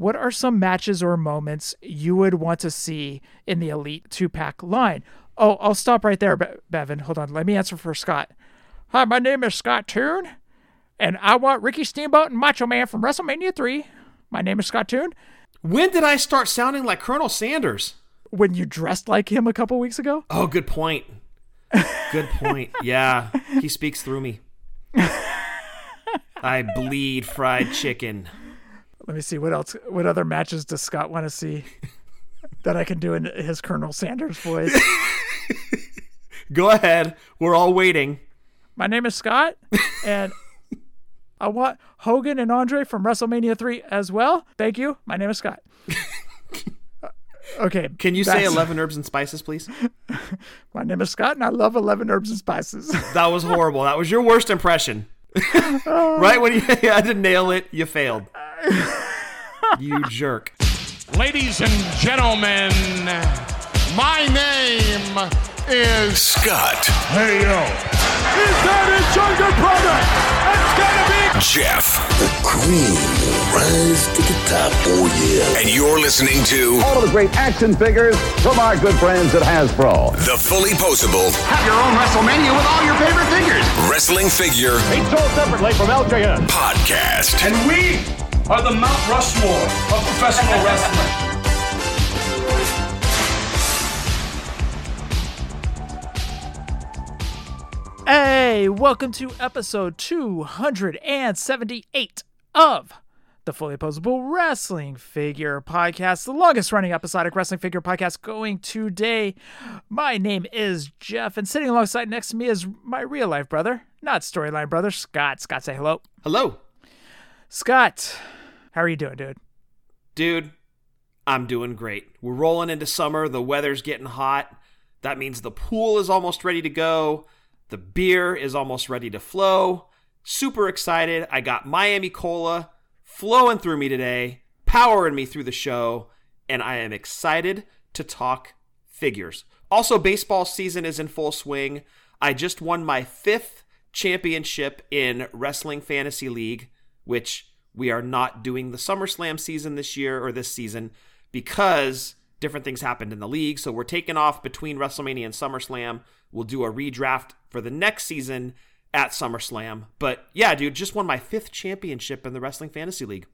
what are some matches or moments you would want to see in the Elite two pack line? Oh, I'll stop right there, Be- Bevan. Hold on. Let me answer for Scott. Hi, my name is Scott Toon, and I want Ricky Steamboat and Macho Man from WrestleMania 3. My name is Scott Toon. When did I start sounding like Colonel Sanders? When you dressed like him a couple weeks ago? Oh, good point. Good point. yeah, he speaks through me. I bleed fried chicken. Let me see what else. What other matches does Scott want to see that I can do in his Colonel Sanders voice? Go ahead. We're all waiting. My name is Scott, and I want Hogan and Andre from WrestleMania 3 as well. Thank you. My name is Scott. Okay. Can you say that's- 11 herbs and spices, please? My name is Scott, and I love 11 herbs and spices. That was horrible. That was your worst impression. Right when you had to nail it, you failed. You jerk. Ladies and gentlemen, my name is Scott, Hey Yo. Is that his younger brother? It's gonna be Jeff, The cream will rise to the top. Oh, yeah. and you're listening to all of the great action figures from our good friends at Hasbro. the fully posable Have your own WrestleMania with all your favorite figures. Wrestling Figure Each sold separately from LJN. Podcast. And we are the Mount Rushmore of professional wrestling. Hey, welcome to episode 278 of the Fully Opposable Wrestling Figure Podcast, the longest running episodic wrestling figure podcast going today. My name is Jeff, and sitting alongside next to me is my real life brother, not storyline brother, Scott. Scott, say hello. Hello. Scott, how are you doing, dude? Dude, I'm doing great. We're rolling into summer. The weather's getting hot. That means the pool is almost ready to go. The beer is almost ready to flow. Super excited. I got Miami Cola flowing through me today, powering me through the show, and I am excited to talk figures. Also, baseball season is in full swing. I just won my fifth championship in Wrestling Fantasy League, which we are not doing the SummerSlam season this year or this season because different things happened in the league. So we're taking off between WrestleMania and SummerSlam. We'll do a redraft for the next season at SummerSlam. But yeah, dude, just won my fifth championship in the Wrestling Fantasy League.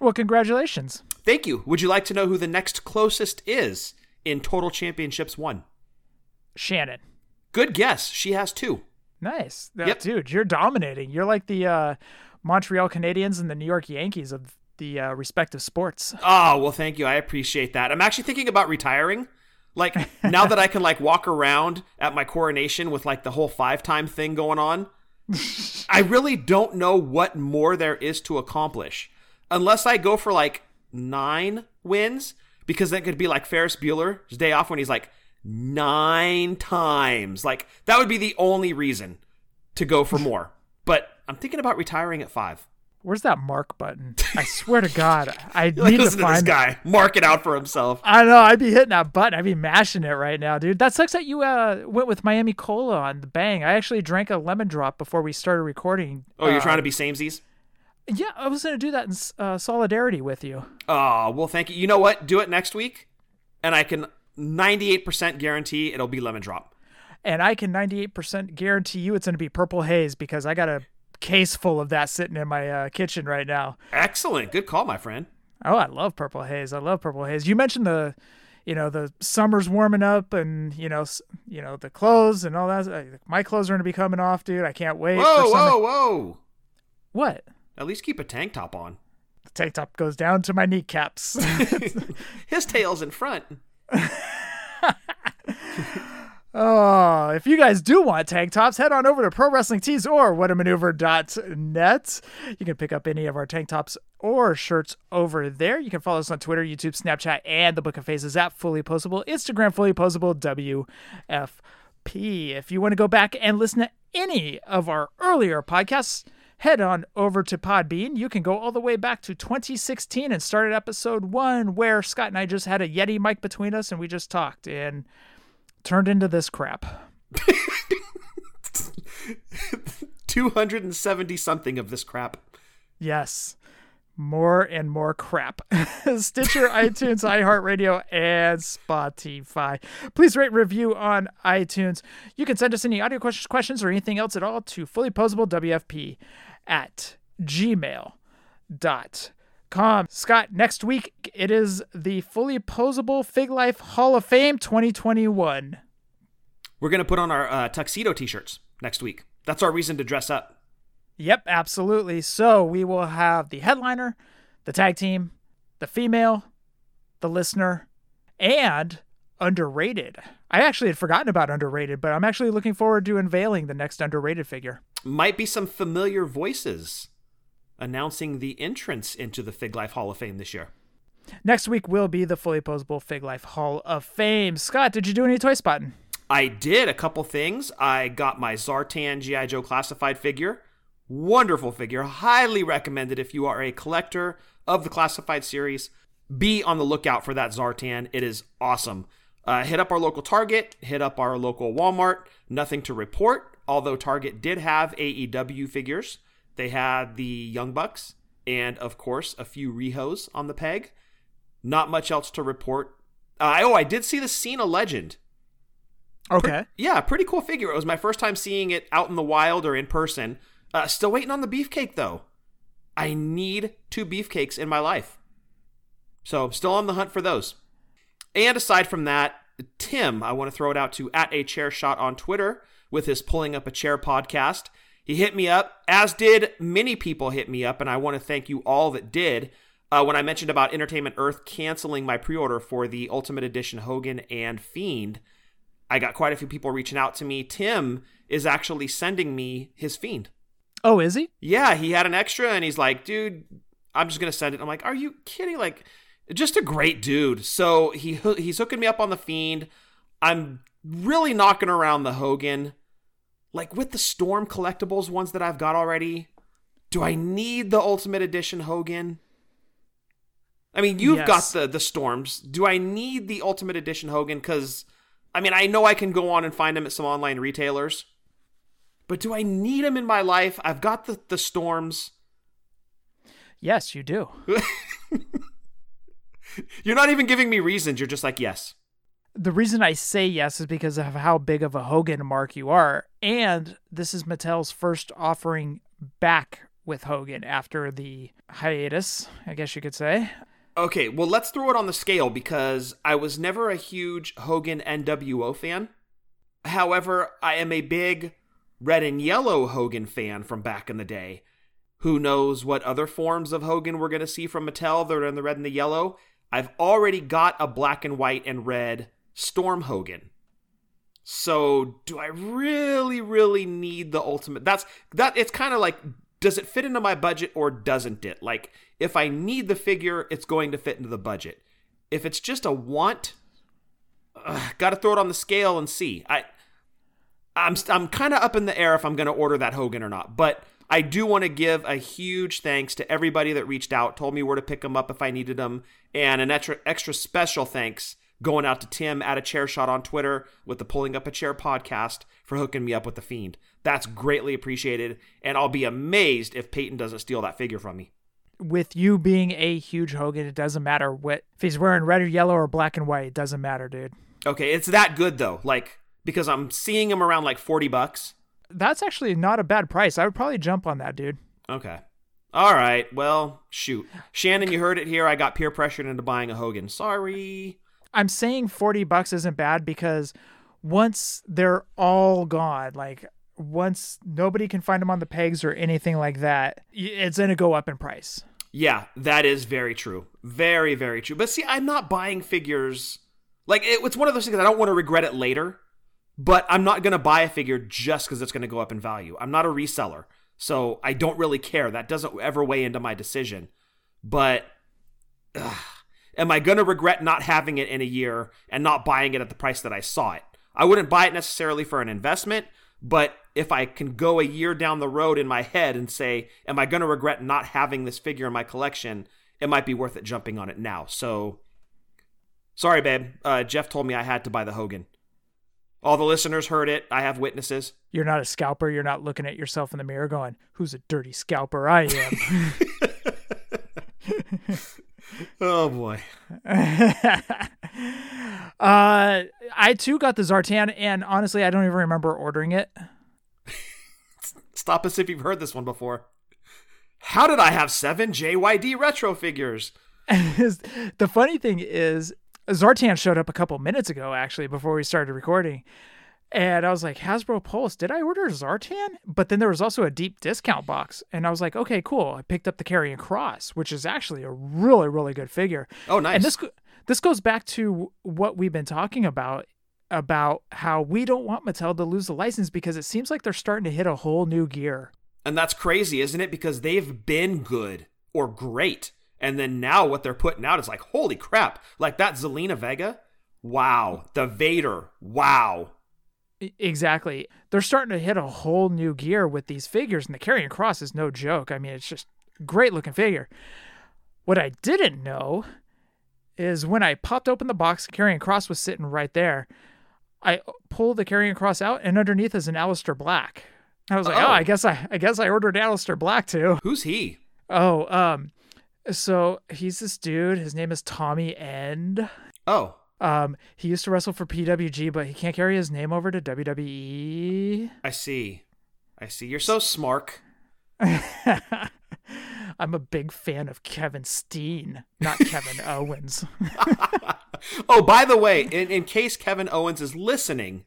Well, congratulations. Thank you. Would you like to know who the next closest is in total championships won? Shannon. Good guess. She has two. Nice. Yep. Dude, you're dominating. You're like the uh, Montreal Canadiens and the New York Yankees of the uh, respective sports. Oh, well, thank you. I appreciate that. I'm actually thinking about retiring. Like, now that I can, like, walk around at my coronation with, like, the whole five time thing going on, I really don't know what more there is to accomplish. Unless I go for, like, nine wins, because that could be like Ferris Bueller's day off when he's like, nine times. Like, that would be the only reason to go for more. But I'm thinking about retiring at five. Where's that mark button? I swear to God, I Like, need to find to this guy. Mark it out for himself. I know. I'd be hitting that button. I'd be mashing it right now, dude. That sucks that you uh, went with Miami Cola on the bang. I actually drank a lemon drop before we started recording. Oh, you're Uh, trying to be samesies? Yeah, I was gonna do that in uh, solidarity with you. Oh, well, thank you. You know what? Do it next week, and I can 98% guarantee it'll be lemon drop. And I can 98% guarantee you it's gonna be purple haze because I got a case full of that sitting in my uh, kitchen right now. Excellent. Good call, my friend. Oh, I love purple haze. I love purple haze. You mentioned the, you know, the summer's warming up, and you know, you know, the clothes and all that. Uh, My clothes are gonna be coming off, dude. I can't wait. Whoa, whoa, whoa. What? At least keep a tank top on. The tank top goes down to my kneecaps. His tail's in front. oh, if you guys do want tank tops, head on over to Pro Wrestling Tees or whatamaneuver.net. You can pick up any of our tank tops or shirts over there. You can follow us on Twitter, YouTube, Snapchat, and the Book of Faces at Fully Posable, Instagram, Fully Posable, WFP. If you want to go back and listen to any of our earlier podcasts, head on over to Podbean. You can go all the way back to 2016 and start at episode one, where Scott and I just had a Yeti mic between us and we just talked and turned into this crap. 270 something of this crap. Yes. more and more crap. Stitcher, iTunes, iHeartRadio, and Spotify. Please rate review on iTunes. You can send us any audio questions, questions, or anything else at all to fullyposablewfp at gmail.com. Scott, next week it is the Fully Posable Fig Life Hall of Fame 2021. We're going to put on our uh, tuxedo t shirts next week. That's our reason to dress up. Yep, absolutely. So we will have the headliner, the tag team, the female, the listener, and underrated. I actually had forgotten about underrated, but I'm actually looking forward to unveiling the next underrated figure. Might be some familiar voices announcing the entrance into the Fig Life Hall of Fame this year. Next week will be the fully posable Fig Life Hall of Fame. Scott, did you do any toy spotting? I did a couple things. I got my Zartan G.I. Joe classified figure. Wonderful figure. Highly recommended if you are a collector of the classified series. Be on the lookout for that Zartan. It is awesome. Uh, hit up our local Target, hit up our local Walmart. Nothing to report, although Target did have AEW figures. They had the Young Bucks and, of course, a few Rihos on the peg. Not much else to report. Uh, oh, I did see the Cena Legend. Okay. Yeah, pretty cool figure. It was my first time seeing it out in the wild or in person. Uh, still waiting on the beefcake though. I need two beefcakes in my life. So still on the hunt for those. And aside from that, Tim, I want to throw it out to at a chair shot on Twitter with his pulling up a chair podcast. He hit me up, as did many people hit me up, and I want to thank you all that did. Uh, when I mentioned about Entertainment Earth canceling my pre-order for the Ultimate Edition Hogan and Fiend, I got quite a few people reaching out to me. Tim is actually sending me his Fiend. Oh, is he? Yeah, he had an extra and he's like, dude, I'm just going to send it. I'm like, are you kidding? Like, just a great dude. So he he's hooking me up on the Fiend. I'm really knocking around the Hogan. Like with the Storm collectibles ones that I've got already, do I need the Ultimate Edition Hogan? I mean, you've Yes. got the the Storms. Do I need the Ultimate Edition Hogan? Because, I mean, I know I can go on and find them at some online retailers. But do I need them in my life? I've got the, the Storms. Yes, you do. You're not even giving me reasons. You're just like, yes. The reason I say yes is because of how big of a Hogan mark you are. And this is Mattel's first offering back with Hogan after the hiatus, I guess you could say. Okay, well, let's throw it on the scale because I was never a huge Hogan NWO fan. However, I am a big red and yellow Hogan fan from back in the day. Who knows what other forms of Hogan we're going to see from Mattel that are in the red and the yellow? I've already got a black and white and red Storm Hogan. So, do I really really need the ultimate? That's that it's kind of like does it fit into my budget or doesn't it? Like if I need the figure, it's going to fit into the budget. If it's just a want, got to throw it on the scale and see. I I'm I'm kind of up in the air if I'm going to order that Hogan or not. But I do want to give a huge thanks to everybody that reached out, told me where to pick them up if I needed them, and an extra extra special thanks going out to Tim at a chair shot on Twitter with the Pulling Up a Chair podcast for hooking me up with the Fiend. That's greatly appreciated, and I'll be amazed if Peyton doesn't steal that figure from me. With you being a huge Hogan, it doesn't matter what if he's wearing red or yellow or black and white, it doesn't matter, dude. Okay, it's that good though. Like because I'm seeing him around like 40 bucks. That's actually not a bad price. I would probably jump on that, dude. Okay. All right. Well, shoot. Shannon, you heard it here. I got peer pressured into buying a Hogan. Sorry. I'm saying 40 bucks isn't bad because once they're all gone, like once nobody can find them on the pegs or anything like that, it's going to go up in price. Yeah, that is very true. Very, very true. But see, I'm not buying figures. Like, it, it's one of those things I don't want to regret it later, but I'm not going to buy a figure just because it's going to go up in value. I'm not a reseller, so I don't really care. That doesn't ever weigh into my decision. But ugh, am I going to regret not having it in a year and not buying it at the price that I saw it? I wouldn't buy it necessarily for an investment, but if I can go a year down the road in my head and say, am I going to regret not having this figure in my collection? It might be worth it jumping on it now. So, sorry, babe. Uh, Jeff told me I had to buy the Hogan. All the listeners heard it. I have witnesses. You're not a scalper. You're not looking at yourself in the mirror going, who's a dirty scalper? I am. oh boy. Uh, I too got the Zartan, and honestly, I don't even remember ordering it. Stop us if you've heard this one before. How did I have seven JYD retro figures? the funny thing is, Zartan showed up a couple minutes ago, actually, before we started recording. And I was like, Hasbro Pulse, did I order Zartan? But then there was also a deep discount box. And I was like, okay, cool. I picked up the Karrion Kross, which is actually a really, really good figure. Oh, nice. And this this goes back to what we've been talking about about how we don't want Mattel to lose the license because it seems like they're starting to hit a whole new gear. And that's crazy, isn't it? Because they've been good or great. And then now what they're putting out is like, holy crap. Like that Zelina Vega. Wow. The Vader. Wow. Exactly. They're starting to hit a whole new gear with these figures, and the Karrion Kross is no joke. I mean, it's just great looking figure. What I didn't know is when I popped open the box, Karrion Kross was sitting right there. I pulled the Karrion Kross out, and underneath is an Aleister Black. I was like, oh, Oh. I guess I, I guess I ordered Aleister Black too. Who's he? Oh, um, so he's this dude. His name is Tommy End. Oh. Um, he used to wrestle for PWG, but he can't carry his name over to. WWE. I see. I see. You're so smart. I'm a big fan of Kevin Steen, not Kevin Owens. Oh, by the way, in, in case Kevin Owens is listening,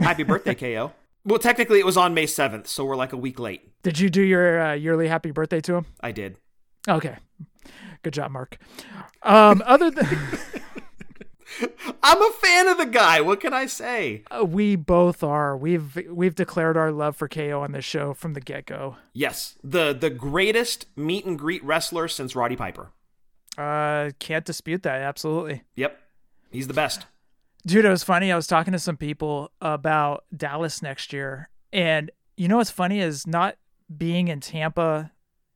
happy birthday, KO. Well, technically, it was on May 7th, so we're like a week late. Did you do your uh, yearly happy birthday to him? I did. Okay, good job, Mark. Um, other than I'm a fan of the guy. What can I say? uh, we both are, we've we've declared our love for KO on this show from the get go. Yes, the the greatest meet and greet wrestler since Roddy Piper. Uh, can't dispute that. Absolutely. Yep, he's the best. Dude, it was funny. I was talking to some people about Dallas next year. And you know what's funny is not being in Tampa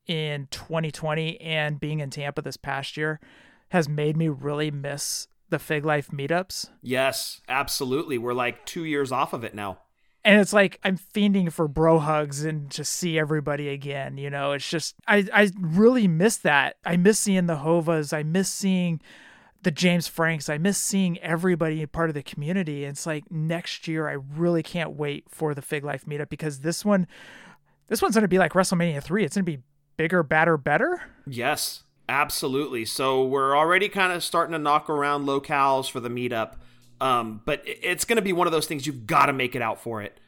in 2020 and being in Tampa this past year has made me really miss the Fig Life meetups. Yes, absolutely. We're like two years off of it now. And it's like I'm fiending for bro hugs and to see everybody again. You know, it's just I I really miss that. I miss seeing the Hovas. I miss seeing the James Franks. I miss seeing everybody part of the community. It's like next year I really can't wait for the Fig Life meetup because this one this one's gonna be like WrestleMania three. It's gonna be bigger, badder, better. Yes, absolutely. So we're already kind of starting to knock around locales for the meetup. Um, but it's going to be one of those things you've got to make it out for it.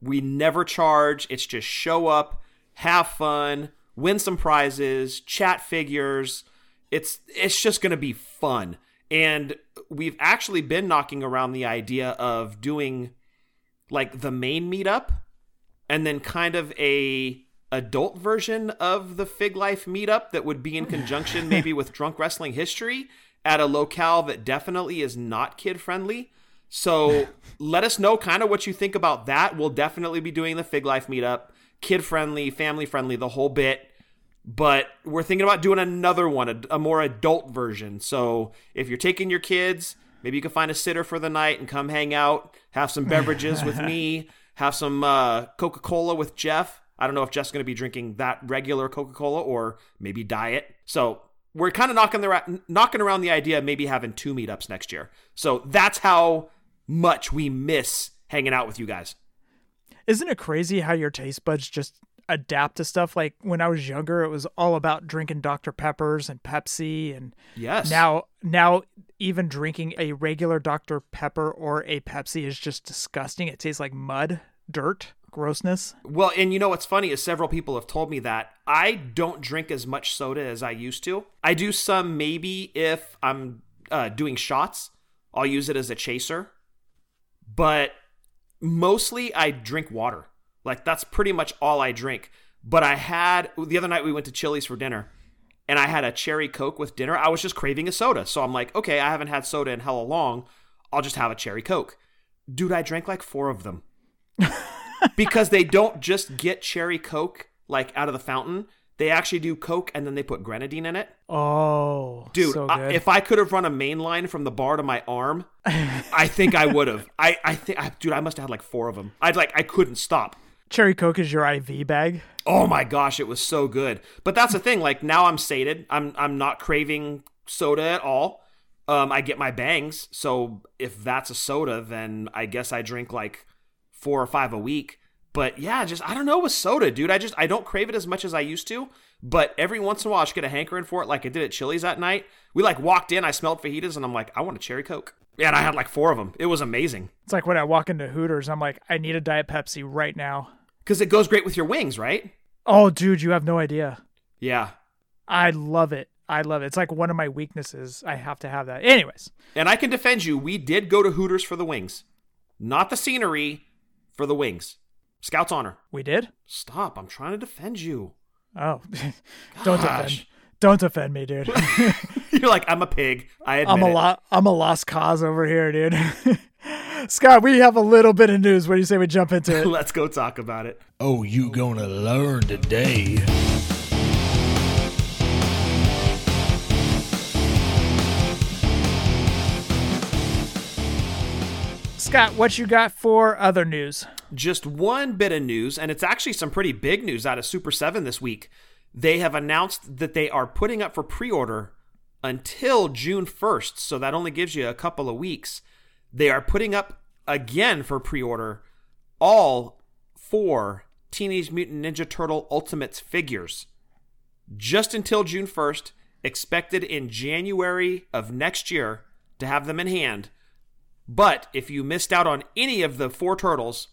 We never charge. It's just show up, have fun, win some prizes, chat figures. It's it's just going to be fun. And we've actually been knocking around the idea of doing like the main meetup and then kind of a adult version of the Fig Life meetup that would be in conjunction maybe with Drunk Wrestling History at a locale that definitely is not kid friendly. So let us know kind of what you think about that. We'll definitely be doing the Fig Life meetup, kid friendly, family friendly, the whole bit. But we're thinking about doing another one, a, a more adult version. So if you're taking your kids, maybe you can find a sitter for the night and come hang out, have some beverages with me, have some uh, Coca Cola with Jeff. I don't know if Jeff's going to be drinking that regular Coca Cola or maybe diet. So we're kind of knocking the knocking around the idea of maybe having two meetups next year. So that's how much we miss hanging out with you guys. Isn't it crazy how your taste buds just adapt to stuff? Like when I was younger, it was all about drinking Dr. Peppers and Pepsi and Yes. now now even drinking a regular Dr. Pepper or a Pepsi is just disgusting. It tastes like mud, dirt, grossness. Well, and you know what's funny is several people have told me that I don't drink as much soda as I used to. I do some maybe if I'm uh, doing shots, I'll use it as a chaser. But mostly I drink water. Like that's pretty much all I drink. But I had the other night we went to Chili's for dinner and I had a cherry coke with dinner. I was just craving a soda. So I'm like, okay, I haven't had soda in hella long. I'll just have a cherry coke. Dude, I drank like four of them because they don't just get cherry coke like out of the fountain. They actually do coke and then they put grenadine in it. Oh, Dude, so I- if I could have run a main line from the bar to my arm, I think I would have. I, I think, I, dude, I must have had like four of them. I'd like, I couldn't stop. Cherry Coke is your IV bag. Oh my gosh, it was so good. But that's the thing. Like now, I'm sated. I'm I'm not craving soda at all. Um, I get my bangs. So if that's a soda, then I guess I drink like four or five a week. But yeah, just I don't know with soda, dude. I just I don't crave it as much as I used to. But every once in a while, I just get a hankering for it, like I did at Chili's that night. We like walked in, I smelled fajitas, and I'm like, I want a cherry coke. Yeah, and I had like four of them. It was amazing It's like when I walk into Hooters, I'm like, I need a Diet Pepsi right now. because it goes great with your wings, right? Oh, dude, you have no idea. Yeah. I love it. I love it. It's like one of my weaknesses. I have to have that. Anyways, And I can defend you. We did go to Hooters for the wings, not the scenery, for the wings. Scout's honor. we did. Stop! I'm trying to defend you. Oh, don't defend. Don't defend me, dude. You're like I'm a pig. I admit I'm a it. lot. I'm a lost cause over here, dude. Scott, we have a little bit of news. What do you say we jump into it? Let's go talk about it. Oh, you gonna learn today. Scott, what you got for other news? Just one bit of news, and it's actually some pretty big news out of Super 7 this week. They have announced that they are putting up for pre order until June 1st, so that only gives you a couple of weeks. They are putting up again for pre order all four Teenage Mutant Ninja Turtle Ultimates figures just until June 1st, expected in January of next year to have them in hand. But if you missed out on any of the four turtles,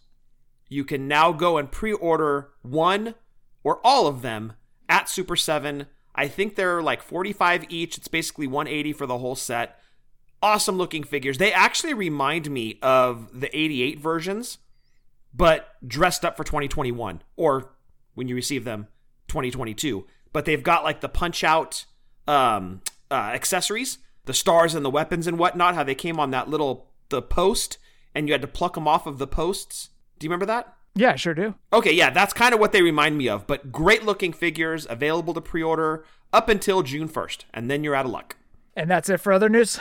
you can now go and pre order one or all of them at Super 7. I think they're like 45 each. It's basically 180 for the whole set. Awesome looking figures. They actually remind me of the 88 versions, but dressed up for 2021 or when you receive them 2022. But they've got like the punch out um, uh, accessories, the stars and the weapons and whatnot, how they came on that little the post and you had to pluck them off of the posts. Do you remember that? Yeah, sure do. Okay, yeah, that's kind of what they remind me of. But great looking figures available to pre order up until June 1st, and then you're out of luck. And that's it for other news.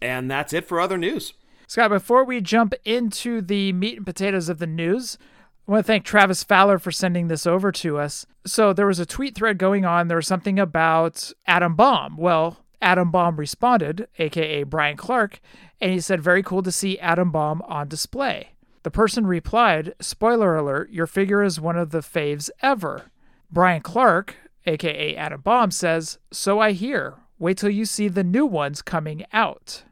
And that's it for other news. Scott, before we jump into the meat and potatoes of the news, I want to thank Travis Fowler for sending this over to us. So there was a tweet thread going on. There was something about Adam Bomb. Well, Adam Bomb responded, aka Brian Clark, and he said, Very cool to see Adam Bomb on display. The person replied, Spoiler alert, your figure is one of the faves ever. Brian Clark, aka Adam Bomb, says, So I hear. Wait till you see the new ones coming out.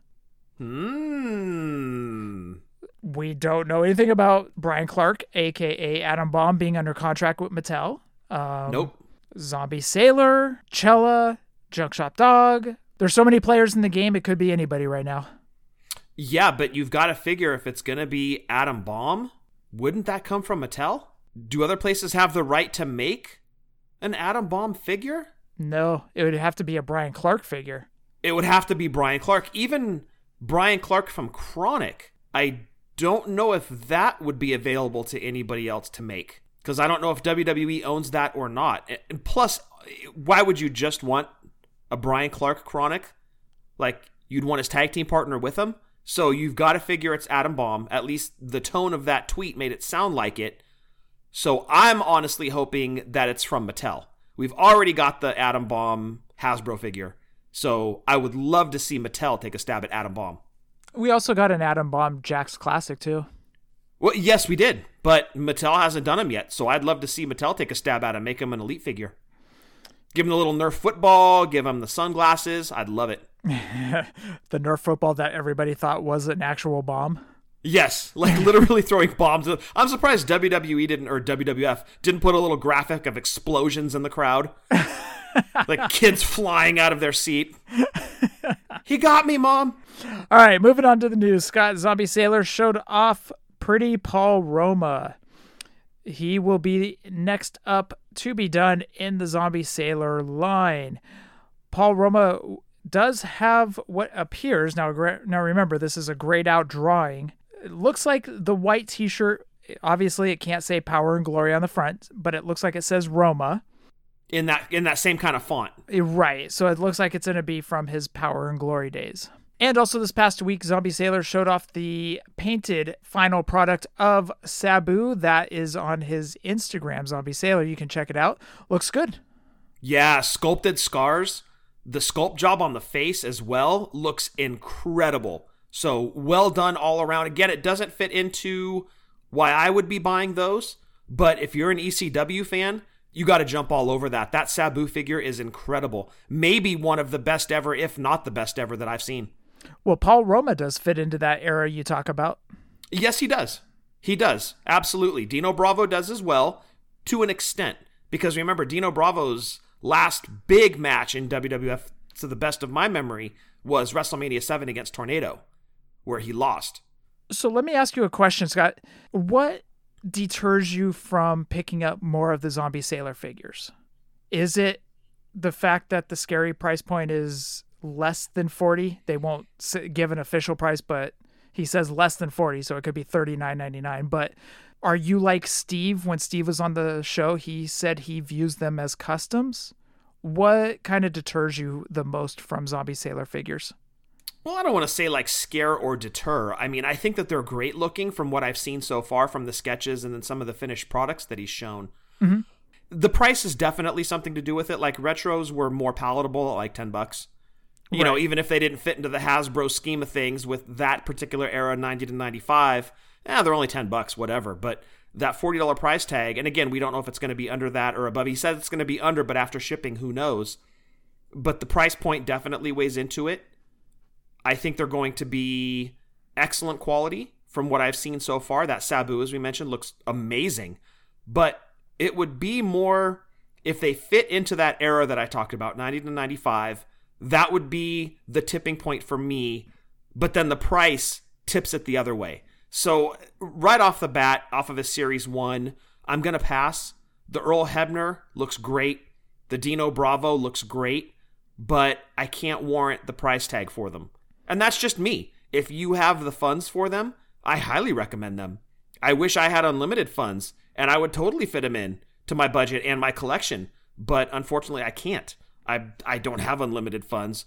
Hmm. We don't know anything about Brian Clark, aka Adam Bomb, being under contract with Mattel. Um, Nope. Zombie Sailor, Chella, Junk Shop Dog. There's so many players in the game, it could be anybody right now. Yeah, but you've got to figure if it's going to be Adam Bomb, wouldn't that come from Mattel? Do other places have the right to make an Adam Bomb figure? No, it would have to be a Brian Clark figure. It would have to be Brian Clark. Even Brian Clark from Kronik. I don't know if that would be available to anybody else to make. Because I don't know if WWE owns that or not. And plus, why would you just want a Brian Clark Kronik? Like, you'd want his tag team partner with him? So you've got to figure it's Adam Bomb. At least the tone of that tweet made it sound like it. So I'm honestly hoping that it's from Mattel. We've already got the Adam Bomb Hasbro figure. So I would love to see Mattel take a stab at Adam Bomb. We also got an Adam Bomb Jakks Classic too. Well, yes, we did, but Mattel hasn't done him yet. So I'd love to see Mattel take a stab at him, make him an elite figure. Give him the little Nerf football, give him the sunglasses. I'd love it. The Nerf football that everybody thought was an actual bomb. Yes, like literally throwing bombs. I'm surprised WWE didn't or WWF didn't put a little graphic of explosions in the crowd. like kids flying out of their seat. he got me, mom. All right, moving on to the news. Scott Zombie Sailor showed off Pretty Paul Roma. He will be next up to be done in the Zombie Sailor line. Paul Roma does have what appears now. Now remember, this is a grayed out drawing. It looks like the white T-shirt. Obviously, it can't say Power and Glory on the front, but it looks like it says Roma. In that in that same kind of font. Eh, Right. So it looks like it's going to be from his Power and Glory days. And also this past week, Zombie Sailor showed off the painted final product of Sabu that is on his Instagram, Zombie Sailor. You can check it out. Looks good. Yeah, sculpted scars. The sculpt job on the face as well looks incredible. So well done all around. Again, it doesn't fit into why I would be buying those, but if you're an ECW fan, you got to jump all over that. That Sabu figure is incredible. Maybe one of the best ever, if not the best ever, that I've seen. Well, Paul Roma does fit into that era you talk about. Yes, he does. He does. Absolutely. Dino Bravo does as well, to an extent. Because remember, Dino Bravo's last big match in WWF, to the best of my memory, was WrestleMania 7 against Tornado, where he lost. So let me ask you a question, Scott. What deters you from picking up more of the Zombie Sailor figures? Is it the fact that the scary price point is less than 40? They won't give an official price, but he says less than 40, so it could be 39.99, but are you like Steve when Steve was on the show? He said he views them as customs. What kind of deters you the most from Zombie Sailor figures? Well, I don't want to say like scare or deter. I mean, I think that they're great looking from what I've seen so far from the sketches and then some of the finished products that he's shown. Mm-hmm. The price is definitely something to do with it. Like retros were more palatable at like 10 bucks. You right. know, even if they didn't fit into the Hasbro scheme of things with that particular era 90 to 95, yeah, they're only 10 bucks, whatever. But that $40 price tag, and again, we don't know if it's going to be under that or above. He said it's going to be under, but after shipping, who knows? But the price point definitely weighs into it. I think they're going to be excellent quality from what I've seen so far. That Sabu, as we mentioned, looks amazing. But it would be more if they fit into that era that I talked about, 90 to 95, that would be the tipping point for me. But then the price tips it the other way. So, right off the bat, off of a series one, I'm to pass. The Earl Hebner looks great. The Dino Bravo looks great, but I can't warrant the price tag for them. And that's just me. If you have the funds for them, I highly recommend them. I wish I had unlimited funds and I would totally fit them in to my budget and my collection, but unfortunately I can't. I I don't have unlimited funds.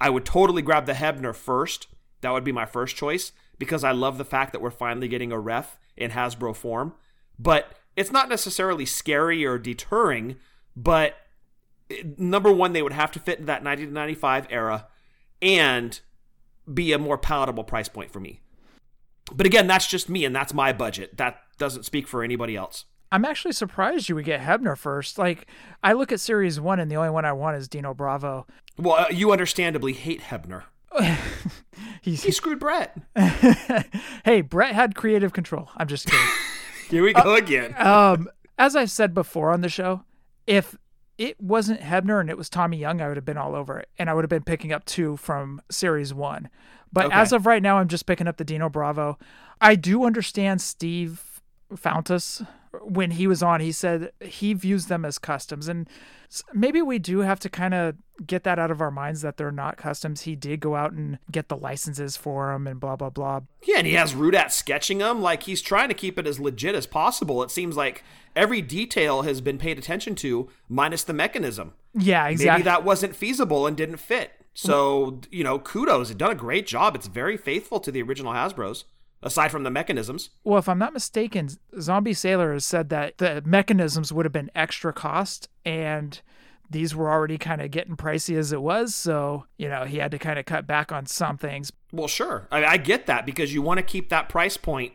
I would totally grab the Hebner first. That would be my first choice because I love the fact that we're finally getting a ref in Hasbro form. But it's not necessarily scary or deterring, but number one, they would have to fit in that 90 to 95 era and be a more palatable price point for me. But again, that's just me and that's my budget. That doesn't speak for anybody else. I'm actually surprised you would get Hebner first. Like, I look at Series 1 and the only one I want is Dino Bravo. Well, uh, you understandably hate Hebner. he screwed Brett. hey, Brett had creative control. I'm just kidding. Here we go uh, again. um, as I've said before on the show, if it wasn't Hebner and it was Tommy Young, I would have been all over it, and I would have been picking up two from Series One. But okay. as of right now, I'm just picking up the Dino Bravo. I do understand Steve Fountas when he was on. He said he views them as customs, and maybe we do have to kind of get that out of our minds that they're not customs. He did go out and get the licenses for them and blah blah blah. Yeah, and he has Rudat sketching them. Like he's trying to keep it as legit as possible. It seems like every detail has been paid attention to, minus the mechanism. Yeah, exactly. Maybe that wasn't feasible and didn't fit. So you know, kudos. It done a great job. It's very faithful to the original Hasbro's aside from the mechanisms. Well, if I'm not mistaken, Zombie Sailor has said that the mechanisms would have been extra cost and these were already kind of getting pricey as it was. So, you know, he had to kind of cut back on some things. Well, sure. I, I get that because you want to keep that price point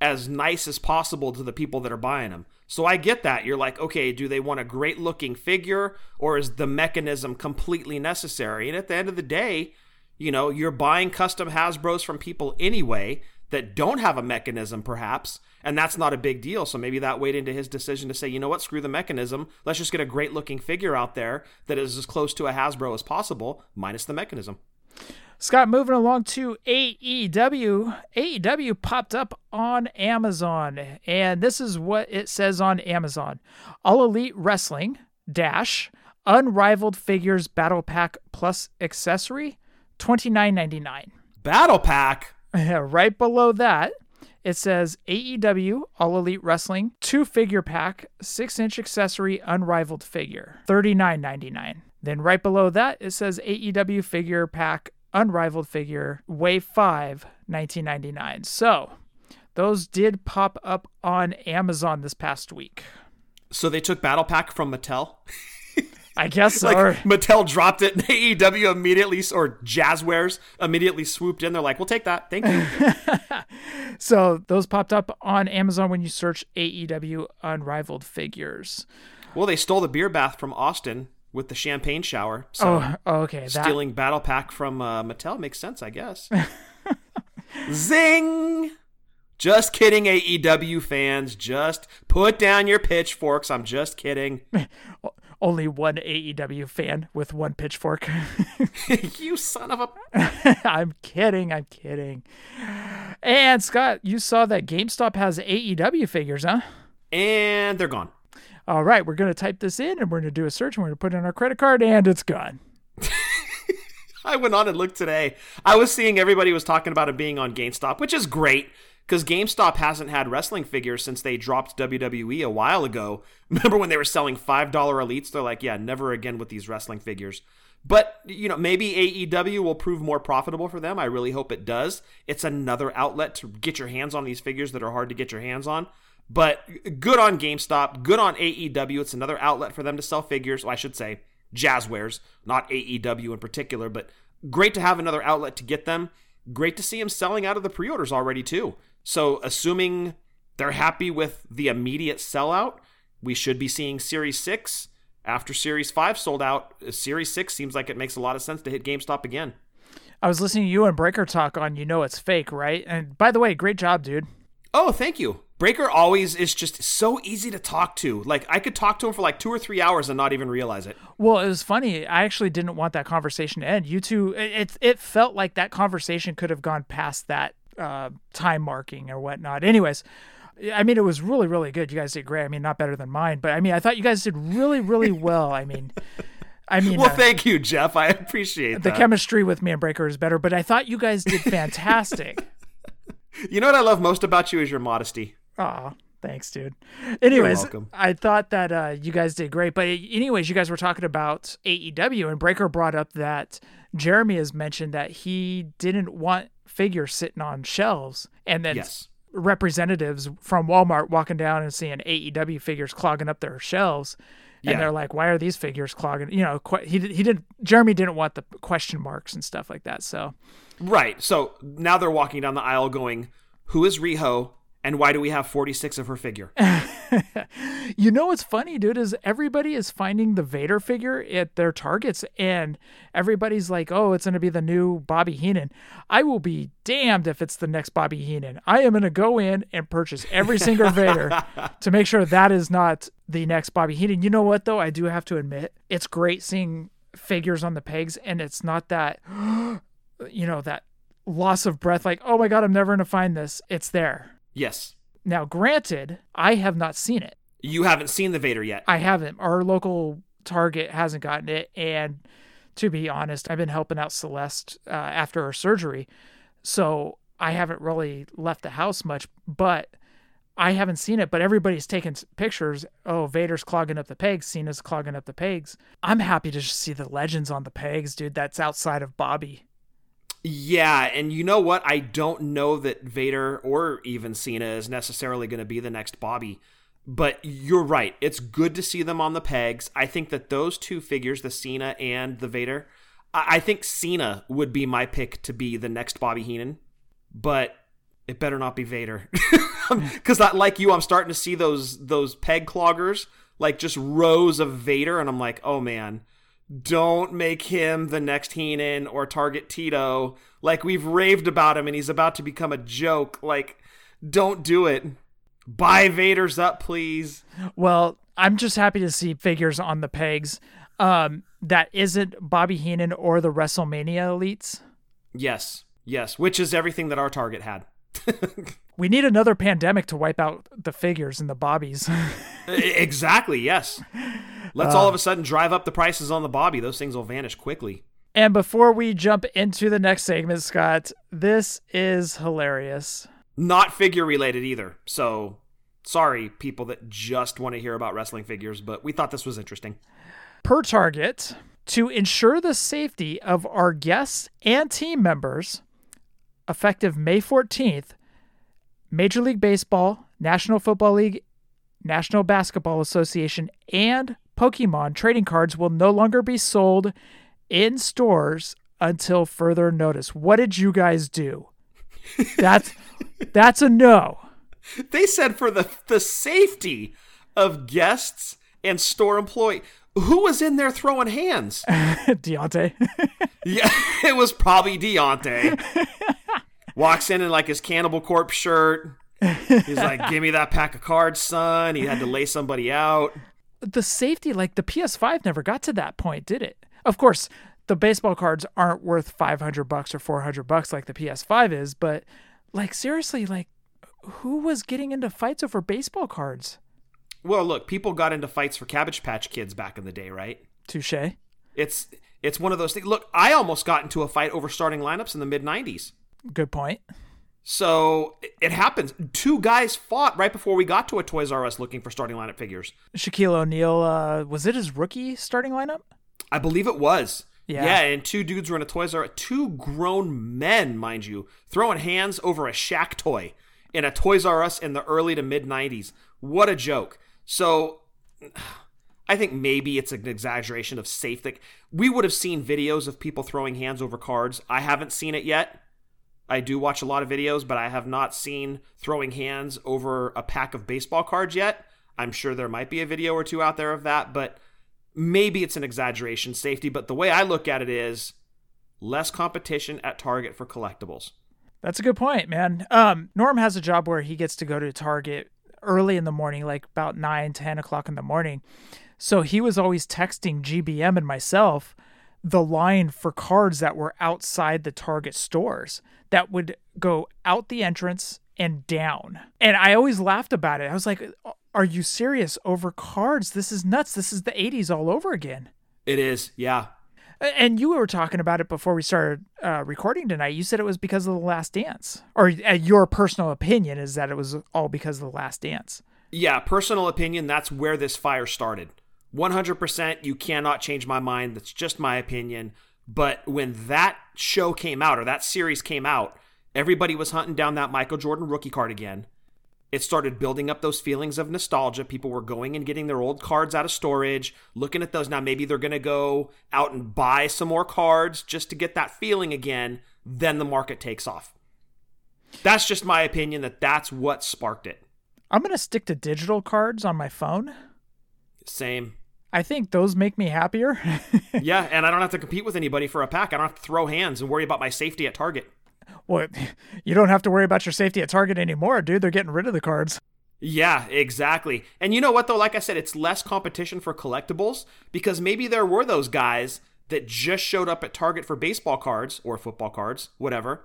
as nice as possible to the people that are buying them. So I get that. You're like, okay, do they want a great looking figure or is the mechanism completely necessary? And at the end of the day, you know, you're buying custom Hasbro's from people anyway that don't have a mechanism, perhaps, and that's not a big deal. So maybe that weighed into his decision to say, you know what, screw the mechanism. Let's just get a great looking figure out there that is as close to a Hasbro as possible, minus the mechanism. Scott, moving along to AEW. AEW popped up on Amazon, and this is what it says on Amazon All Elite Wrestling Dash Unrivaled Figures Battle Pack Plus Accessory, twenty nine ninety nine. Battle Pack? right below that, it says AEW All Elite Wrestling two figure pack, six inch accessory, unrivaled figure, thirty nine ninety nine. Then right below that, it says AEW figure pack Unrivaled figure, Wave 5, 1999. So those did pop up on Amazon this past week. So they took Battle Pack from Mattel. I guess so. like Mattel dropped it, and AEW immediately or Jazwares immediately swooped in. They're like, "We'll take that, thank you." So those popped up on Amazon when you search AEW Unrivaled figures. well, they stole the beer bath from Austin with the champagne shower. So Oh, oh, okay. That, stealing Battle Pack from uh, Mattel makes sense, I guess. Zing! Just kidding, AEW fans. Just put down your pitchforks. I'm just kidding. Only one AEW fan with one pitchfork. you son of a. I'm kidding. I'm kidding. And Scott, you saw that GameStop has AEW figures, huh? And they're gone. All right, we're going to type this in and we're going to do a search and we're going to put in our credit card and it's gone. I went on and looked today. I was seeing everybody was talking about it being on GameStop, which is great because GameStop hasn't had wrestling figures since they dropped WWE a while ago. Remember when they were selling $5 elites? They're like, yeah, never again with these wrestling figures. But, you know, maybe AEW will prove more profitable for them. I really hope it does. It's another outlet to get your hands on these figures that are hard to get your hands on. But good on GameStop, good on AEW. It's another outlet for them to sell figures. Well, I should say Jazwares, not AEW in particular, but great to have another outlet to get them. Great to see them selling out of the pre orders already, too. So, assuming they're happy with the immediate sellout, we should be seeing Series 6 after Series 5 sold out. Uh, Series 6 seems like it makes a lot of sense to hit GameStop again. I was listening to you and Breaker talk on You Know It's Fake, right? And by the way, great job, dude. Oh, thank you. Breaker always is just so easy to talk to. Like, I could talk to him for like two or three hours and not even realize it. Well, it was funny. I actually didn't want that conversation to end. You two, it it, it felt like that conversation could have gone past that uh, time marking or whatnot. Anyways, I mean, it was really, really good. You guys did great. I mean, not better than mine, but I mean, I thought you guys did really, really well. I mean, I mean, Well, uh, thank you, Jeff. I appreciate the that. chemistry with me and Breaker is better, but I thought you guys did fantastic. you know what I love most about you is your modesty. Aw, thanks, dude. Anyways. I thought that uh, you guys did great. But anyways, you guys were talking about AEW, and Breaker brought up that Jeremy has mentioned that he didn't want figures sitting on shelves, and then Yes. representatives from Walmart walking down and seeing AEW figures clogging up their shelves. And Yeah. they're like, "Why are these figures clogging?" You know, he he didn't. Jeremy didn't want the question marks and stuff like that. So Right. So now they're walking down the aisle going, Who is Riho? And why do we have 46 of her figure? You know what's funny, dude, is everybody is finding the Vader figure at their targets, and everybody's like, "Oh, it's gonna be the new Bobby Heenan." I will be damned if it's the next Bobby Heenan. I am gonna go in and purchase every single Vader to make sure that is not the next Bobby Heenan. You know what though? I do have to admit, it's great seeing figures on the pegs, and it's not that, you know, that loss of breath. Like, oh my god, I'm never gonna find this. It's there. Yes. Now, granted, I have not seen it. You haven't seen the Vader yet. I haven't. Our local Target hasn't gotten it, and to be honest, I've been helping out Celeste uh, after her surgery, so I haven't really left the house much. But I haven't seen it. But everybody's taking pictures. Oh, Vader's clogging up the pegs. Cena's clogging up the pegs. I'm happy to just see the legends on the pegs, dude. That's outside of Bobby. Yeah, and you know what? I don't know that Vader or even Cena is necessarily going to be the next Bobby. But you're right. It's good to see them on the pegs. I think that those two figures, the Cena and the Vader, I, I think Cena would be my pick to be the next Bobby Heenan. But it better not be Vader, because like you, I'm starting to see those those peg cloggers, like just rows of Vader, and I'm like, oh man, don't make him the next Heenan or target Tito. Like we've raved about him and he's about to become a joke. Like, don't do it. Buy Vader's up, please. Well, I'm just happy to see figures on the pegs. Um, that isn't Bobby Heenan or the WrestleMania elites. Yes, yes, which is everything that our target had. We need another pandemic to wipe out the figures and the bobbies. Exactly, yes. Let's uh, all of a sudden drive up the prices on the Bobby. Those things will vanish quickly. and before we jump into the next segment, Scott, this is hilarious. Not figure related either. So, sorry, people that just want to hear about wrestling figures, but we thought this was interesting. Per Target, To ensure the safety of our guests and team members, effective May 14th, Major League Baseball, National Football League, National Basketball Association, and Pokemon trading cards will no longer be sold in stores until further notice. What did you guys do? That's that's a no. They said for the the safety of guests and store employee. Who was in there throwing hands? Deontay. yeah, it was probably Deontay. Walks in in like his Cannibal Corpse shirt. He's like, "Give me that pack of cards, son." He had to lay somebody out. The safety, like the PS5 never got to that point, did it? Of course, the baseball cards aren't worth 500 bucks or 400 bucks like the PS5 is, but like seriously, like who was getting into fights over baseball cards? Well, look, people got into fights for Cabbage Patch Kids back in the day, right? Touche. It's it's one of those things. Look, I almost got into a fight over starting lineups in the mid '90s. Good point. So it- happens. Two guys fought right before we got to a Toys R Us looking for starting lineup figures. Shaquille O'Neal, uh, was it his rookie starting lineup? I believe it was. Yeah. Yeah, and two dudes were in a Toys R Us. Two grown men, mind you, throwing hands over a Shaq toy in a Toys R Us in the early to mid 90s. What a joke. So I think maybe it's an exaggeration of safe. Like, we would have seen videos of people throwing hands over cards. I haven't seen it yet. I do watch a lot of videos, but I have not seen throwing hands over a pack of baseball cards yet. I'm sure there might be a video or two out there of that, but maybe it's an exaggeration safety. But the way I look at it is less competition at Target for collectibles. That's a good point, man. Um, Norm has a job where he gets to go to Target early in the morning, like about 9, 10 o'clock in the morning. So he was always texting GBM and myself the line for cards that were outside the Target stores that would go out the entrance and down. And I always laughed about it. I was like, are you serious over cards? This is nuts. This is the 80s all over again. It is, yeah. And you were talking about it before we started uh, recording tonight. You said it was because of the Last Dance, or uh, your personal opinion is that it was all because of the Last Dance. Yeah, personal opinion, that's where this fire started. 100%, you cannot change my mind. That's just my opinion. But when that show came out, or that series came out, everybody was hunting down that Michael Jordan rookie card again. It started building up those feelings of nostalgia. People were going and getting their old cards out of storage, looking at those. Now, maybe they're going to go out and buy some more cards just to get that feeling again. Then the market takes off. That's just my opinion that that's what sparked it. I'm going to stick to digital cards on my phone. Same. I think those make me happier. yeah, and I don't have to compete with anybody for a pack. I don't have to throw hands and worry about my safety at Target. well, you don't have to worry about your safety at Target anymore, dude. They're getting rid of the cards. Yeah, exactly. And you know what, though? Like I said, it's less competition for collectibles because maybe there were those guys that just showed up at Target for baseball cards or football cards, whatever.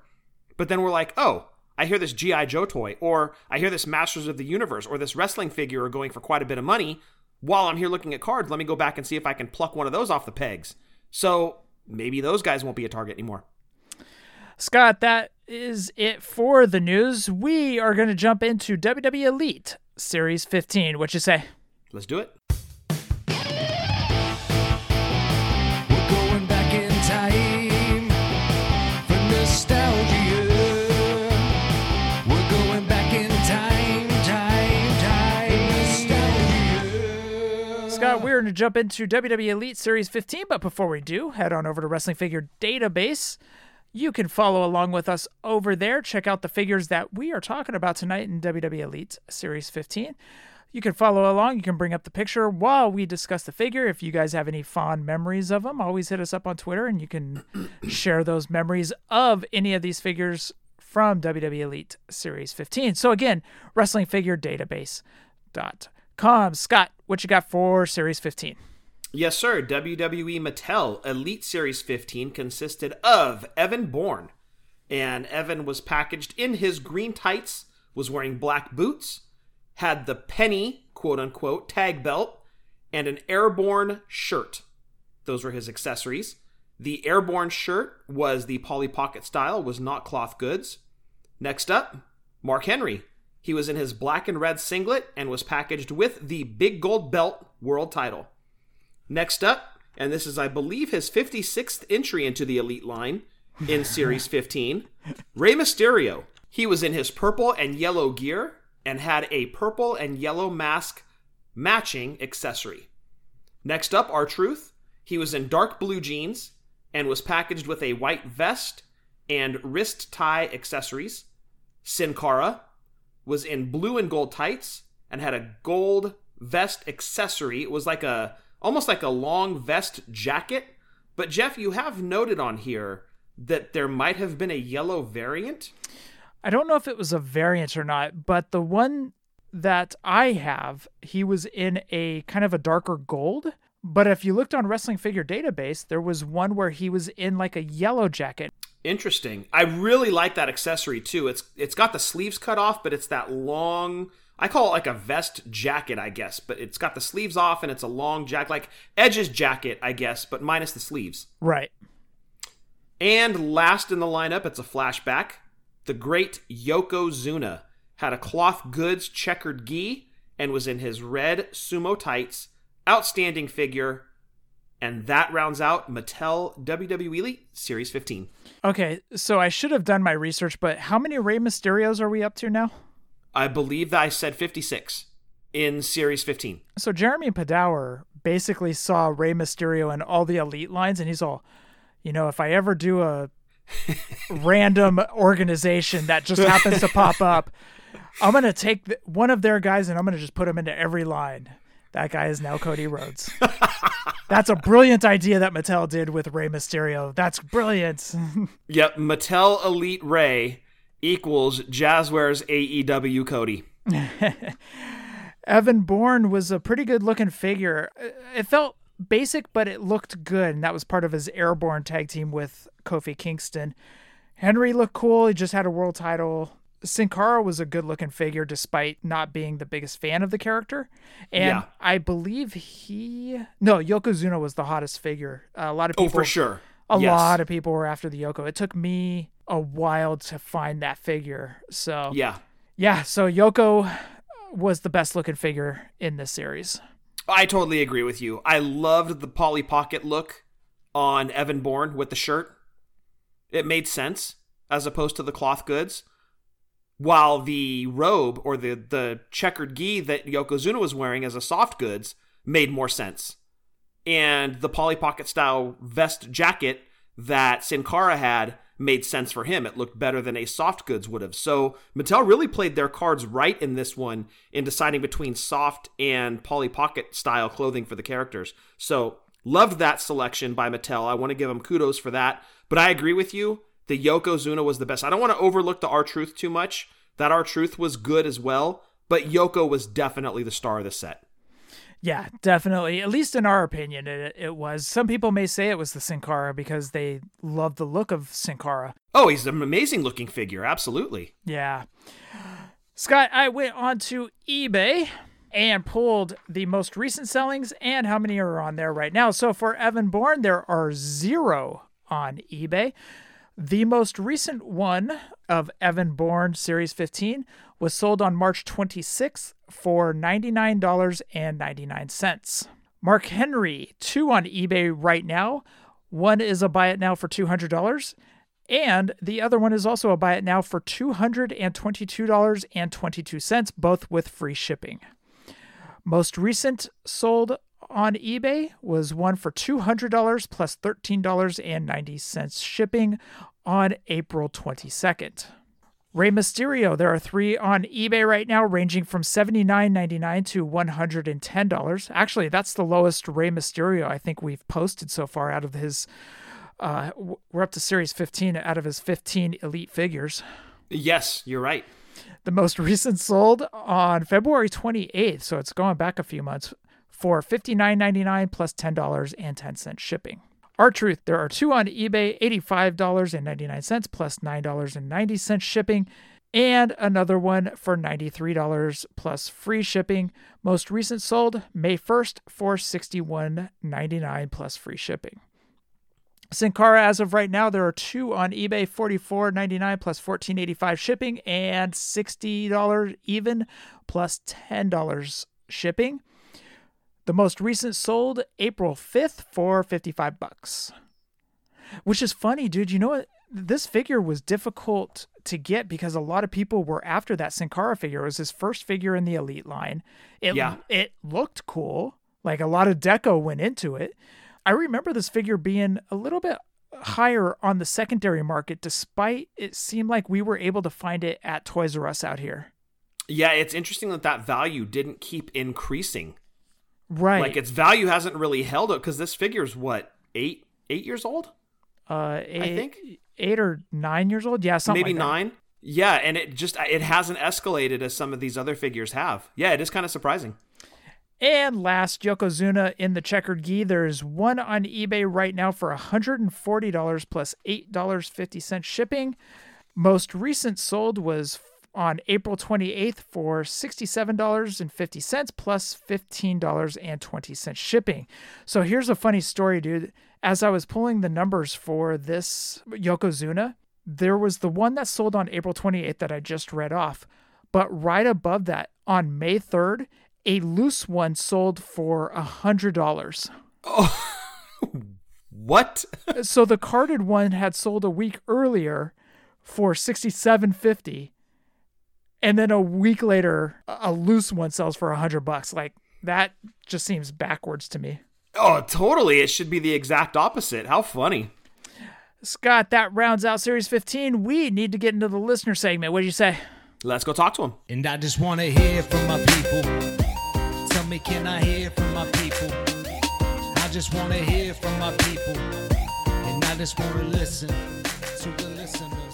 But then we're like, oh, I hear this G.I. Joe toy, or I hear this Masters of the Universe, or this wrestling figure are going for quite a bit of money. While I'm here looking at cards, let me go back and see if I can pluck one of those off the pegs. So maybe those guys won't be a Target anymore. Scott, that is it for the news. We are going to jump into WWE Elite Series 15. What you say? Let's do it. Nostalgia. We're going to jump into WWE Elite Series 15, but before we do, head on over to Wrestling Figure Database. You can follow along with us over there. Check out the figures that we are talking about tonight in WWE Elite Series 15. You can follow along. You can bring up the picture while we discuss the figure. If you guys have any fond memories of them, always hit us up on Twitter and you can share those memories of any of these figures from WWE Elite Series 15. So, again, WrestlingFigureDatabase.com. Scott, what you got for Series 15? Yes, sir. WWE Mattel Elite Series 15 consisted of Evan Bourne. And Evan was packaged in his green tights, was wearing black boots, had the penny, quote unquote, tag belt, and an Air Boom shirt. Those were his accessories. The Air Boom shirt was the Polly Pocket style, was not cloth goods. Next up, Mark Henry. He was in his black and red singlet and was packaged with the big gold belt world title. Next up, and this is, I believe, his 56th entry into the Elite line in Series 15. Rey Mysterio. He was in his purple and yellow gear and had a purple and yellow mask matching accessory. Next up, R Truth. He was in dark blue jeans and was packaged with a white vest and wrist tie accessories. Sin Cara was in blue and gold tights and had a gold vest accessory. It was like a almost like a long vest jacket. But Jeff, you have noted on here that there might have been a yellow variant. I don't know if it was a variant or not, but the one that I have, he was in a kind of a darker gold. But if you looked on Wrestling Figure Database, there was one where he was in like a yellow jacket. Interesting. I really like that accessory too. It's it's got the sleeves cut off, but it's that long I call it like a vest jacket, I guess, but it's got the sleeves off and it's a long jacket, like Edge's jacket, I guess, but minus the sleeves. Right. And last in the lineup, it's a flashback. The great Yokozuna had a cloth goods checkered gi and was in his red sumo tights. Outstanding figure. And that rounds out Mattel WWE Elite Series 15. Okay, so I should have done my research, but how many Rey Mysterios are we up to now? I believe that I said 56 in Series 15. So Jeremy Padawer basically saw Rey Mysterio in all the elite lines, and he's all, you know, if I ever do a random organization that just happens to pop up, I'm gonna take the, one of their guys and I'm gonna just put him into every line. That guy is now Cody Rhodes. That's a brilliant idea that Mattel did with Rey Mysterio. That's brilliant. Yep, Mattel Elite Rey equals Jazwares AEW Cody. Evan Bourne was a pretty good looking figure. It felt basic, but it looked good, and that was part of his Air Boom tag team with Kofi Kingston. Henry looked cool. He just had a world title. Sin Cara was a good looking figure despite not being the biggest fan of the character. And Yeah. I believe he no, Yokozuna was the hottest figure. a lot of people Oh, for sure. a Yes. lot of people were after the Yoko. It took me a while to find that figure. So Yeah. yeah, so Yoko was the best looking figure in this series. I totally agree with you. I loved the Polly Pocket look on Evan Bourne with the shirt. It made sense as opposed to the cloth goods. While the robe or the, the checkered gi that Yokozuna was wearing as a soft goods made more sense. And the Polly Pocket style vest jacket that Sin Cara had made sense for him. It looked better than a soft goods would have. So Mattel really played their cards right in this one in deciding between soft and Polly Pocket style clothing for the characters. So loved that selection by Mattel. I want to give them kudos for that. But I agree with you. The Yokozuna was the best. I don't want to overlook the R Truth too much. That R Truth was good as well, but Yoko was definitely the star of the set. Yeah, definitely. At least in our opinion, it, it was. Some people may say it was the Sin Cara because they love the look of Sin Cara. Oh, he's an amazing looking figure. Absolutely. Yeah. Scott, I went onto eBay and pulled the most recent sellings and how many are on there right now. So for Evan Bourne, there are zero on eBay. The most recent one of Evan Bourne Series 15 was sold on March 26th for $99.99. Mark Henry, two on eBay right now. One is a buy it now for $200, and the other one is also a buy it now for $222.22, both with free shipping. Most recent sold on eBay was one for $200 plus $13.90 shipping on April 22nd. Rey Mysterio, there are three on eBay right now, ranging from $79.99 to $110. Actually, that's the lowest Rey Mysterio I think we've posted so far out of his. Uh, we're up to Series 15 out of his 15 Elite figures. Yes, you're right. The most recent sold on February 28th, so it's going back a few months, for $59.99 plus $10.10 shipping. R Truth, there are two on eBay, $85.99 plus $9.90 shipping, and another one for $93 plus free shipping. Most recent sold May 1st for $61.99 plus free shipping. Sin Cara, as of right now, there are two on eBay, forty-four ninety-nine plus fourteen eighty-five shipping, and sixty dollars even plus plus ten dollars shipping. The most recent sold April 5th for 55 bucks. Which is funny, dude. You know what? This figure was difficult to get because a lot of people were after that Sin Cara figure. It was his first figure in the Elite line. It, Yeah. it looked cool. Like a lot of deco went into it. I remember this figure being a little bit higher on the secondary market, despite it seemed like we were able to find it at Toys R Us out here. Yeah, it's interesting that that value didn't keep increasing. Right. Like its value hasn't really held up because this figure's what eight eight years old, uh, eight, think. eight or nine years old. Yeah, something maybe like that. nine. Yeah, and it just it hasn't escalated as some of these other figures have. Yeah, it is kind of surprising. And last, Yokozuna in the checkered gi. There's one on eBay right now for $140 plus $8.50 shipping. Most recent sold was on April 28th for $67.50 plus $15.20 shipping. So here's a funny story, dude. As I was pulling the numbers for this Yokozuna, there was the one that sold on April 28th that I just read off. But right above that, on May 3rd, a loose one sold for $100. Oh, What? so the carded one had sold a week earlier for 67.50 and then a week later a a loose one sells for a 100 bucks. Like that just seems backwards to me. oh, totally. It should be the exact opposite. How funny. Scott, that rounds out series 15. We need to get into the listener segment. What do you say? Let's go talk to him. And I just wanna hear from my people. Tell me, can I hear from my people? I just wanna hear from my people. And I just wanna listen to the listeners.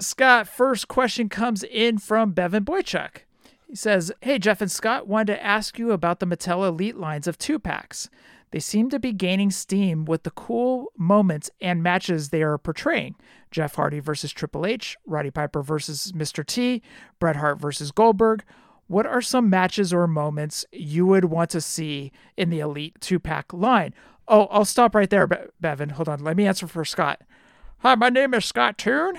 Scott, first question comes in from Bevan Boychuk. He says, Hey, Jeff and Scott, wanted to ask you about the Mattel Elite lines of two packs. They seem to be gaining steam with the cool moments and matches they are portraying. Jeff Hardy versus Triple H, Roddy Piper versus Mr. T, Bret Hart versus Goldberg. What are some matches or moments you would want to see in the Elite two pack line? Oh, I'll stop right there, Be- Bevan. Hold on. Let me answer for Scott. Hi, my name is Scott Toon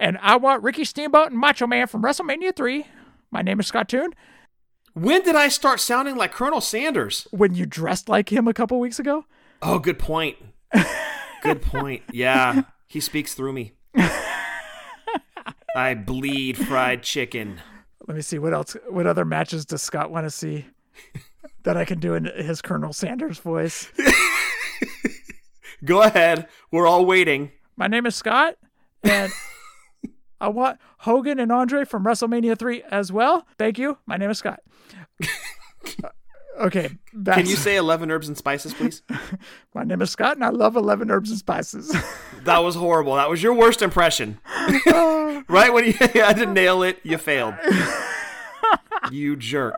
and I want Ricky Steamboat and Macho Man from WrestleMania 3. My name is Scott Toon. When did I start sounding like Colonel Sanders? When you dressed like him a couple weeks ago? Oh, good point. Good point. Yeah, he speaks through me. I bleed fried chicken. Let me see what else. What other matches does Scott want to see that I can do in his Colonel Sanders voice? Go ahead. We're all waiting. My name is Scott, and I want Hogan and Andre from WrestleMania 3 as well. Thank you. My name is Scott. okay. Back Can you say 11 herbs and spices, please? My name is Scott, and I love 11 herbs and spices. That was horrible. That was your worst impression. right when you had to nail it, you failed. You jerk.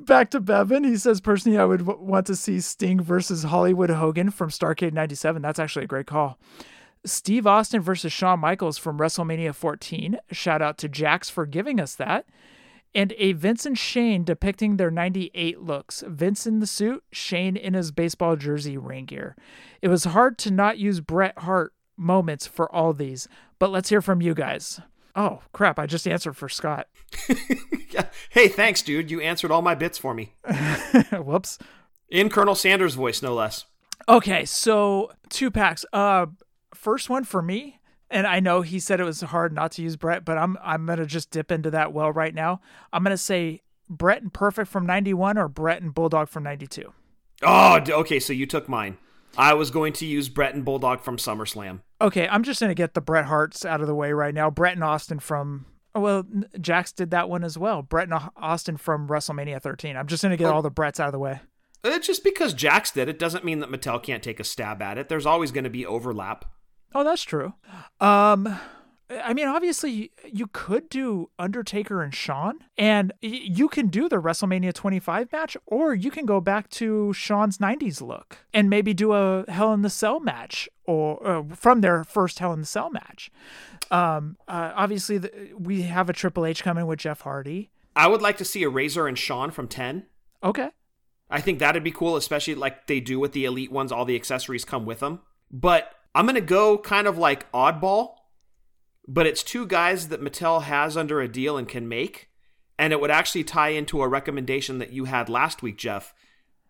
Back to Bevan. He says, personally, I would w- want to see Sting versus Hollywood Hogan from Starcade 97. That's actually a great call. Steve Austin versus Shawn Michaels from WrestleMania 14. Shout out to Jakks for giving us that. And a Vince and Shane depicting their 98 looks. Vince in the suit, Shane in his baseball jersey ring gear. It was hard to not use Bret Hart moments for all these, but let's hear from you guys. Oh, crap. I just answered for Scott. Hey, thanks, dude. You answered all my bits for me. Whoops. In Colonel Sanders' voice, no less. Okay, so two packs. Uh, first one for me, and I know he said it was hard not to use Bret, but I'm I'm gonna just dip into that well right now. I'm gonna say Bret and Perfect from '91 or Bret and Bulldog from '92. Oh, okay, so you took mine. I was going to use Bret and Bulldog from SummerSlam. Okay, I'm just gonna get the Bret Harts out of the way right now. Bret and Austin from. Oh, well, Jakks did that one as well. Bret and Austin from WrestleMania 13. I'm just gonna get all the Brets out of the way. Uh, just because Jakks did it doesn't mean that Mattel can't take a stab at it. There's always going to be overlap. Oh, that's true. Um, I mean, obviously, you could do Undertaker and Shawn, and you can do the WrestleMania 25 match, or you can go back to Shawn's 90s look and maybe do a Hell in the Cell match, or uh, from their first Hell in the Cell match. Um, uh, obviously, the, we have a Triple H coming with Jeff Hardy. I would like to see a Razor and Shawn from 10. Okay. I think that'd be cool, especially like they do with the elite ones. All the accessories come with them. But I'm going to go kind of like oddball, but it's two guys that Mattel has under a deal and can make. And it would actually tie into a recommendation that you had last week, Jeff,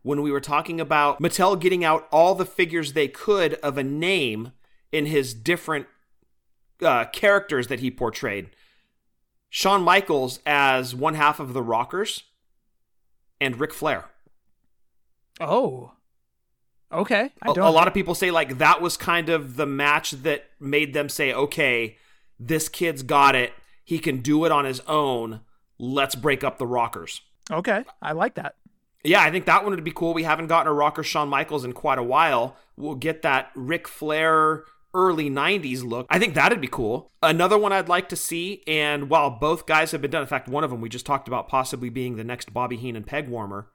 when we were talking about Mattel getting out all the figures they could of a name in his different uh, characters that he portrayed. Shawn Michaels as one half of the Rockers, and Ric Flair. Oh. Okay. A, a lot of people say like that was kind of the match that made them say, okay, this kid's got it. He can do it on his own. Let's break up the Rockers. Okay. I like that. Yeah, I think that one would be cool. We haven't gotten a rocker Shawn Michaels in quite a while. We'll get that Ric Flair early 90s look. I think that'd be cool. Another one I'd like to see, and while both guys have been done, in fact, one of them we just talked about possibly being the next Bobby Heenan peg warmer,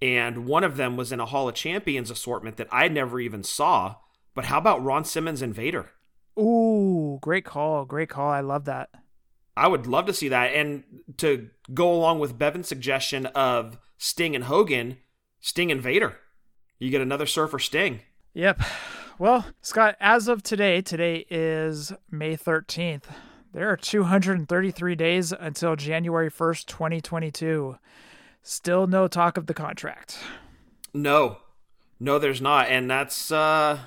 and one of them was in a Hall of Champions assortment that I never even saw. But how about Ron Simmons and Vader? Ooh, great call. Great call. I love that. I would love to see that. And to go along with Bevan's suggestion of Sting and Hogan, Sting and Vader. You get another Surfer Sting. Yep. Well, Scott, as of today, today is May 13th. There are 233 days until January 1st, 2022. Still no talk of the contract. No. No, there's not. And that's uh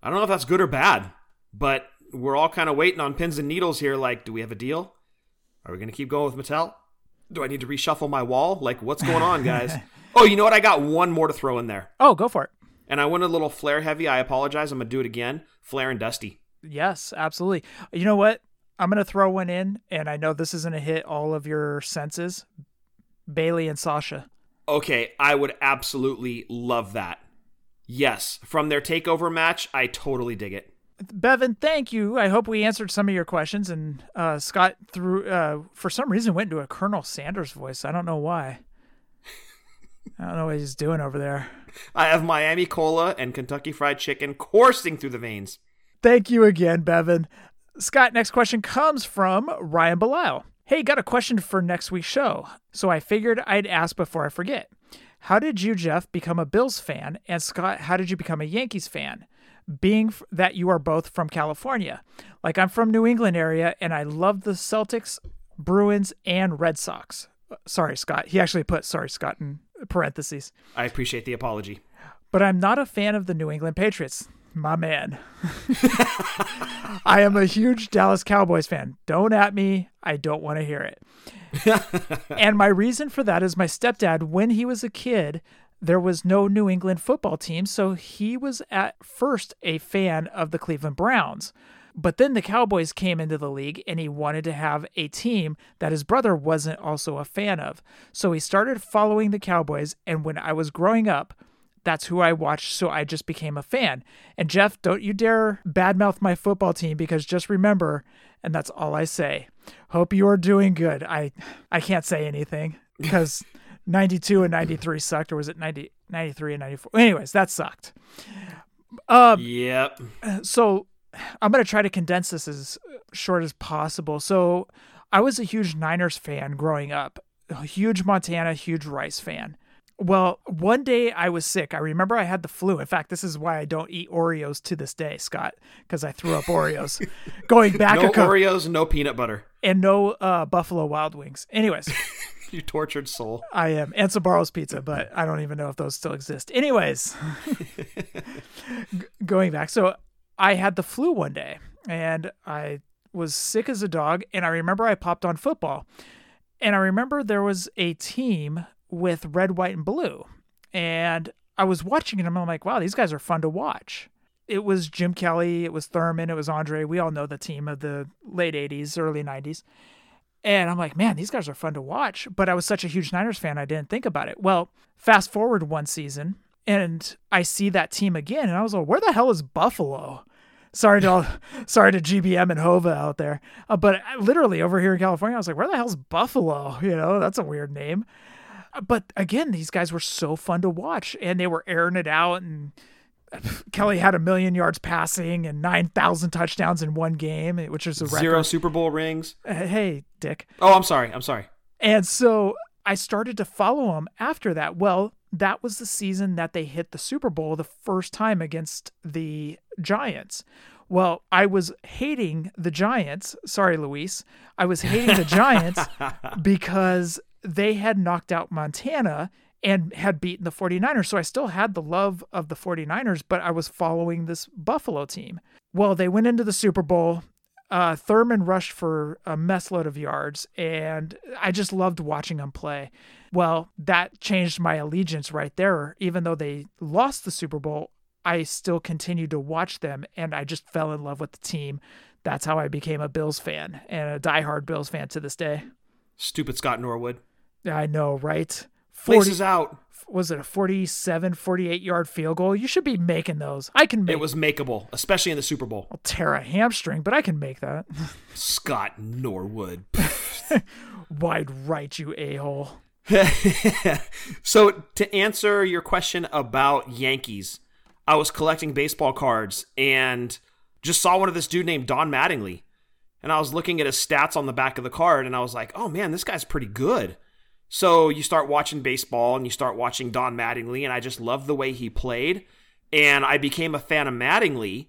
I don't know if that's good or bad, but we're all kind of waiting on pins and needles here like do we have a deal? Are we going to keep going with Mattel? Do I need to reshuffle my wall? Like what's going on, guys? oh, you know what? I got one more to throw in there. Oh, go for it. And I went a little Flair heavy. I apologize. I'm going to do it again. Flair and Dusty. Yes, absolutely. You know what? I'm going to throw one in, and I know this isn't a hit all of your senses. Bayley and Sasha. Okay, I would absolutely love that. Yes, from their takeover match, I totally dig it. Bevan, thank you. I hope we answered some of your questions. And uh, Scott, through uh, for some reason, went into a Colonel Sanders voice. I don't know why. I don't know what he's doing over there. I have Miami Cola and Kentucky Fried Chicken coursing through the veins. Thank you again, Bevan. Scott, next question comes from Ryan Belisle. Hey, got a question for next week's show. So I figured I'd ask before I forget. How did you, Jeff, become a Bills fan? And Scott, how did you become a Yankees fan? Being f- that you are both from California. Like I'm from New England area and I love the Celtics, Bruins, and Red Sox. Uh, Sorry, Scott. He actually put sorry, Scott, in parentheses. I appreciate the apology. But I'm not a fan of the New England Patriots. My man. I am a huge Dallas Cowboys fan. Don't at me. I don't want to hear it. and my reason for that is my stepdad, when he was a kid, there was no New England football team. So he was at first a fan of the Cleveland Browns. But then the Cowboys came into the league and he wanted to have a team that his brother wasn't also a fan of. So he started following the Cowboys. And when I was growing up, that's who I watched, so I just became a fan. And Jeff, don't you dare badmouth my football team because just remember, and that's all I say. Hope you are doing good. I I can't say anything because 92 and 93 sucked, or was it 90, 93 and 94? Anyways, that sucked. Um, Yep. so I'm going to try to condense this as short as possible. So I was a huge Niners fan growing up, a huge Montana, huge Rice fan. Well, one day I was sick. I remember I had the flu. In fact, this is why I don't eat Oreos to this day, Scott, because I threw up Oreos. Going back No couple Oreos, no peanut butter. and no uh, Buffalo Wild Wings. Anyways, You tortured soul. I am and Sbarro's Pizza, but I don't even know if those still exist. Anyways, g- going back, so I had the flu one day, and I was sick as a dog, and I remember I popped on football, and I remember there was a team with red, white, and blue, and I was watching it, and I'm like, wow, these guys are fun to watch. It was Jim Kelly, it was Thurman, it was Andre. We all know the team of the late '80s, early '90s. And I'm like, man, these guys are fun to watch. But I was such a huge Niners fan, I didn't think about it. Well, fast forward one season, and I see that team again, and I was like, where the hell is Buffalo? Sorry to all, sorry to GBM and Hova out there, uh, but I- literally over here in California, I was like, where the hell's Buffalo? You know, that's a weird name. Uh, But again, these guys were so fun to watch, and they were airing it out, and Kelly had a million yards passing and nine thousand touchdowns in one game, which is a record. Zero Super Bowl rings. Uh, Hey, Dick. Oh, I'm sorry. I'm sorry. And so I started to follow him after that. Well, that was the season that they hit the Super Bowl the first time against the Giants. Well, I was hating the Giants. Sorry, Luis. I was hating the Giants because they had knocked out Montana and had beaten the 49ers. So I still had the love of the 49ers, but I was following this Buffalo team. Well, they went into the Super Bowl. Uh, Thurman rushed for a mess load of yards, and I just loved watching them play. Well, that changed my allegiance right there. Even though they lost the Super Bowl, I still continued to watch them and I just fell in love with the team. That's how I became a Bills fan and a diehard Bills fan to this day. Stupid Scott Norwood. I know, right? Places out. Was it a 47, 48 yard field goal? You should be making those. I can make It was makeable, especially in the Super Bowl. I'll tear a hamstring, but I can make that. Scott Norwood. Wide right, you a hole. so, to answer your question about Yankees, I was collecting baseball cards and just saw one of this dude named Don Mattingly. And I was looking at his stats on the back of the card and I was like, oh man, this guy's pretty good. So you start watching baseball and you start watching Don Mattingly, and I just loved the way he played. And I became a fan of Mattingly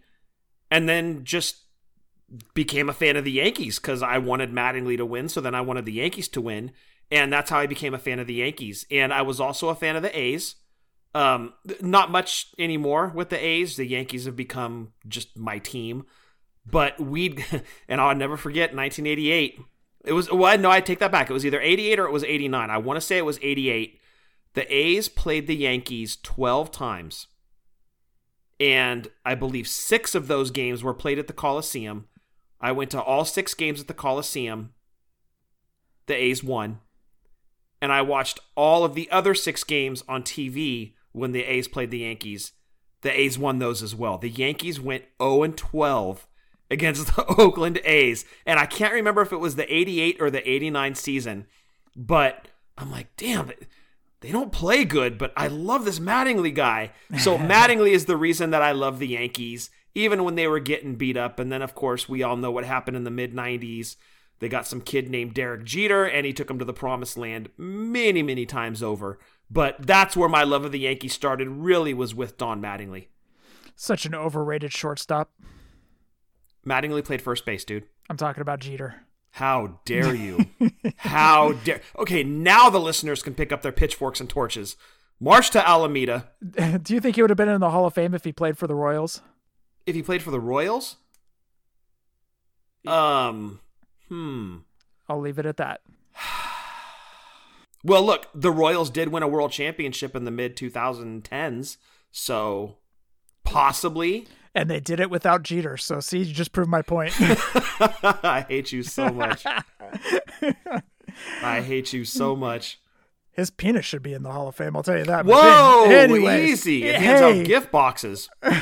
and then just became a fan of the Yankees because I wanted Mattingly to win. So then I wanted the Yankees to win. And that's how I became a fan of the Yankees. And I was also a fan of the A's. Um, not much anymore with the A's. The Yankees have become just my team. But we'd, and I'll never forget 1988. It was, well, no, I take that back. It was either 88 or it was 89. I want to say it was 88. The A's played the Yankees 12 times. And I believe six of those games were played at the Coliseum. I went to all six games at the Coliseum. The A's won. And I watched all of the other six games on TV when the A's played the Yankees. The A's won those as well. The Yankees went 0 and 12 against the Oakland A's. And I can't remember if it was the 88 or the 89 season, but I'm like, damn, they don't play good, but I love this Mattingly guy. So Mattingly is the reason that I love the Yankees, even when they were getting beat up. And then, of course, we all know what happened in the mid 90s. They got some kid named Derek Jeter, and he took them to the promised land many, many times over. But that's where my love of the Yankees started, really was with Don Mattingly. Such an overrated shortstop. Mattingly played first base, dude. I'm talking about Jeter. How dare you? How dare. Okay, now the listeners can pick up their pitchforks and torches. March to Alameda. Do you think he would have been in the Hall of Fame if he played for the Royals? If he played for the Royals? Um, hmm. I'll leave it at that. Well, look, the Royals did win a world championship in the mid 2010s, so possibly. And they did it without Jeter. So, see, you just proved my point. I hate you so much. I hate you so much. His penis should be in the Hall of Fame. I'll tell you that. Whoa, Anyways, easy! It hands hey. out gift boxes.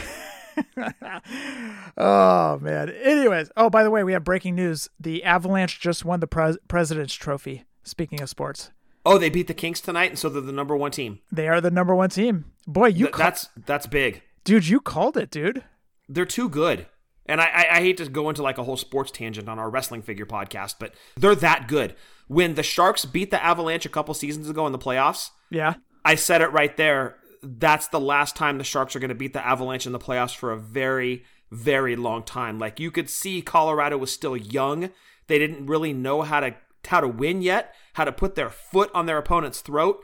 Oh man. Anyways, oh by the way, we have breaking news. The Avalanche just won the pres- President's Trophy. Speaking of sports, Oh, they beat the Kings tonight, and so they're the number one team. they are the number one team. Boy, you Th- ca- that's that's big. dude, you called it, dude. They're too good. And I, I, I hate to go into like a whole sports tangent on our wrestling figure podcast, but they're that good. When the Sharks beat the Avalanche a couple seasons ago in the playoffs, Yeah. I said it right there. That's the last time the Sharks are going to beat the Avalanche in the playoffs for a very, very long time. Like you could see Colorado was still young. They didn't really know how to how to win yet, how to put their foot on their opponent's throat.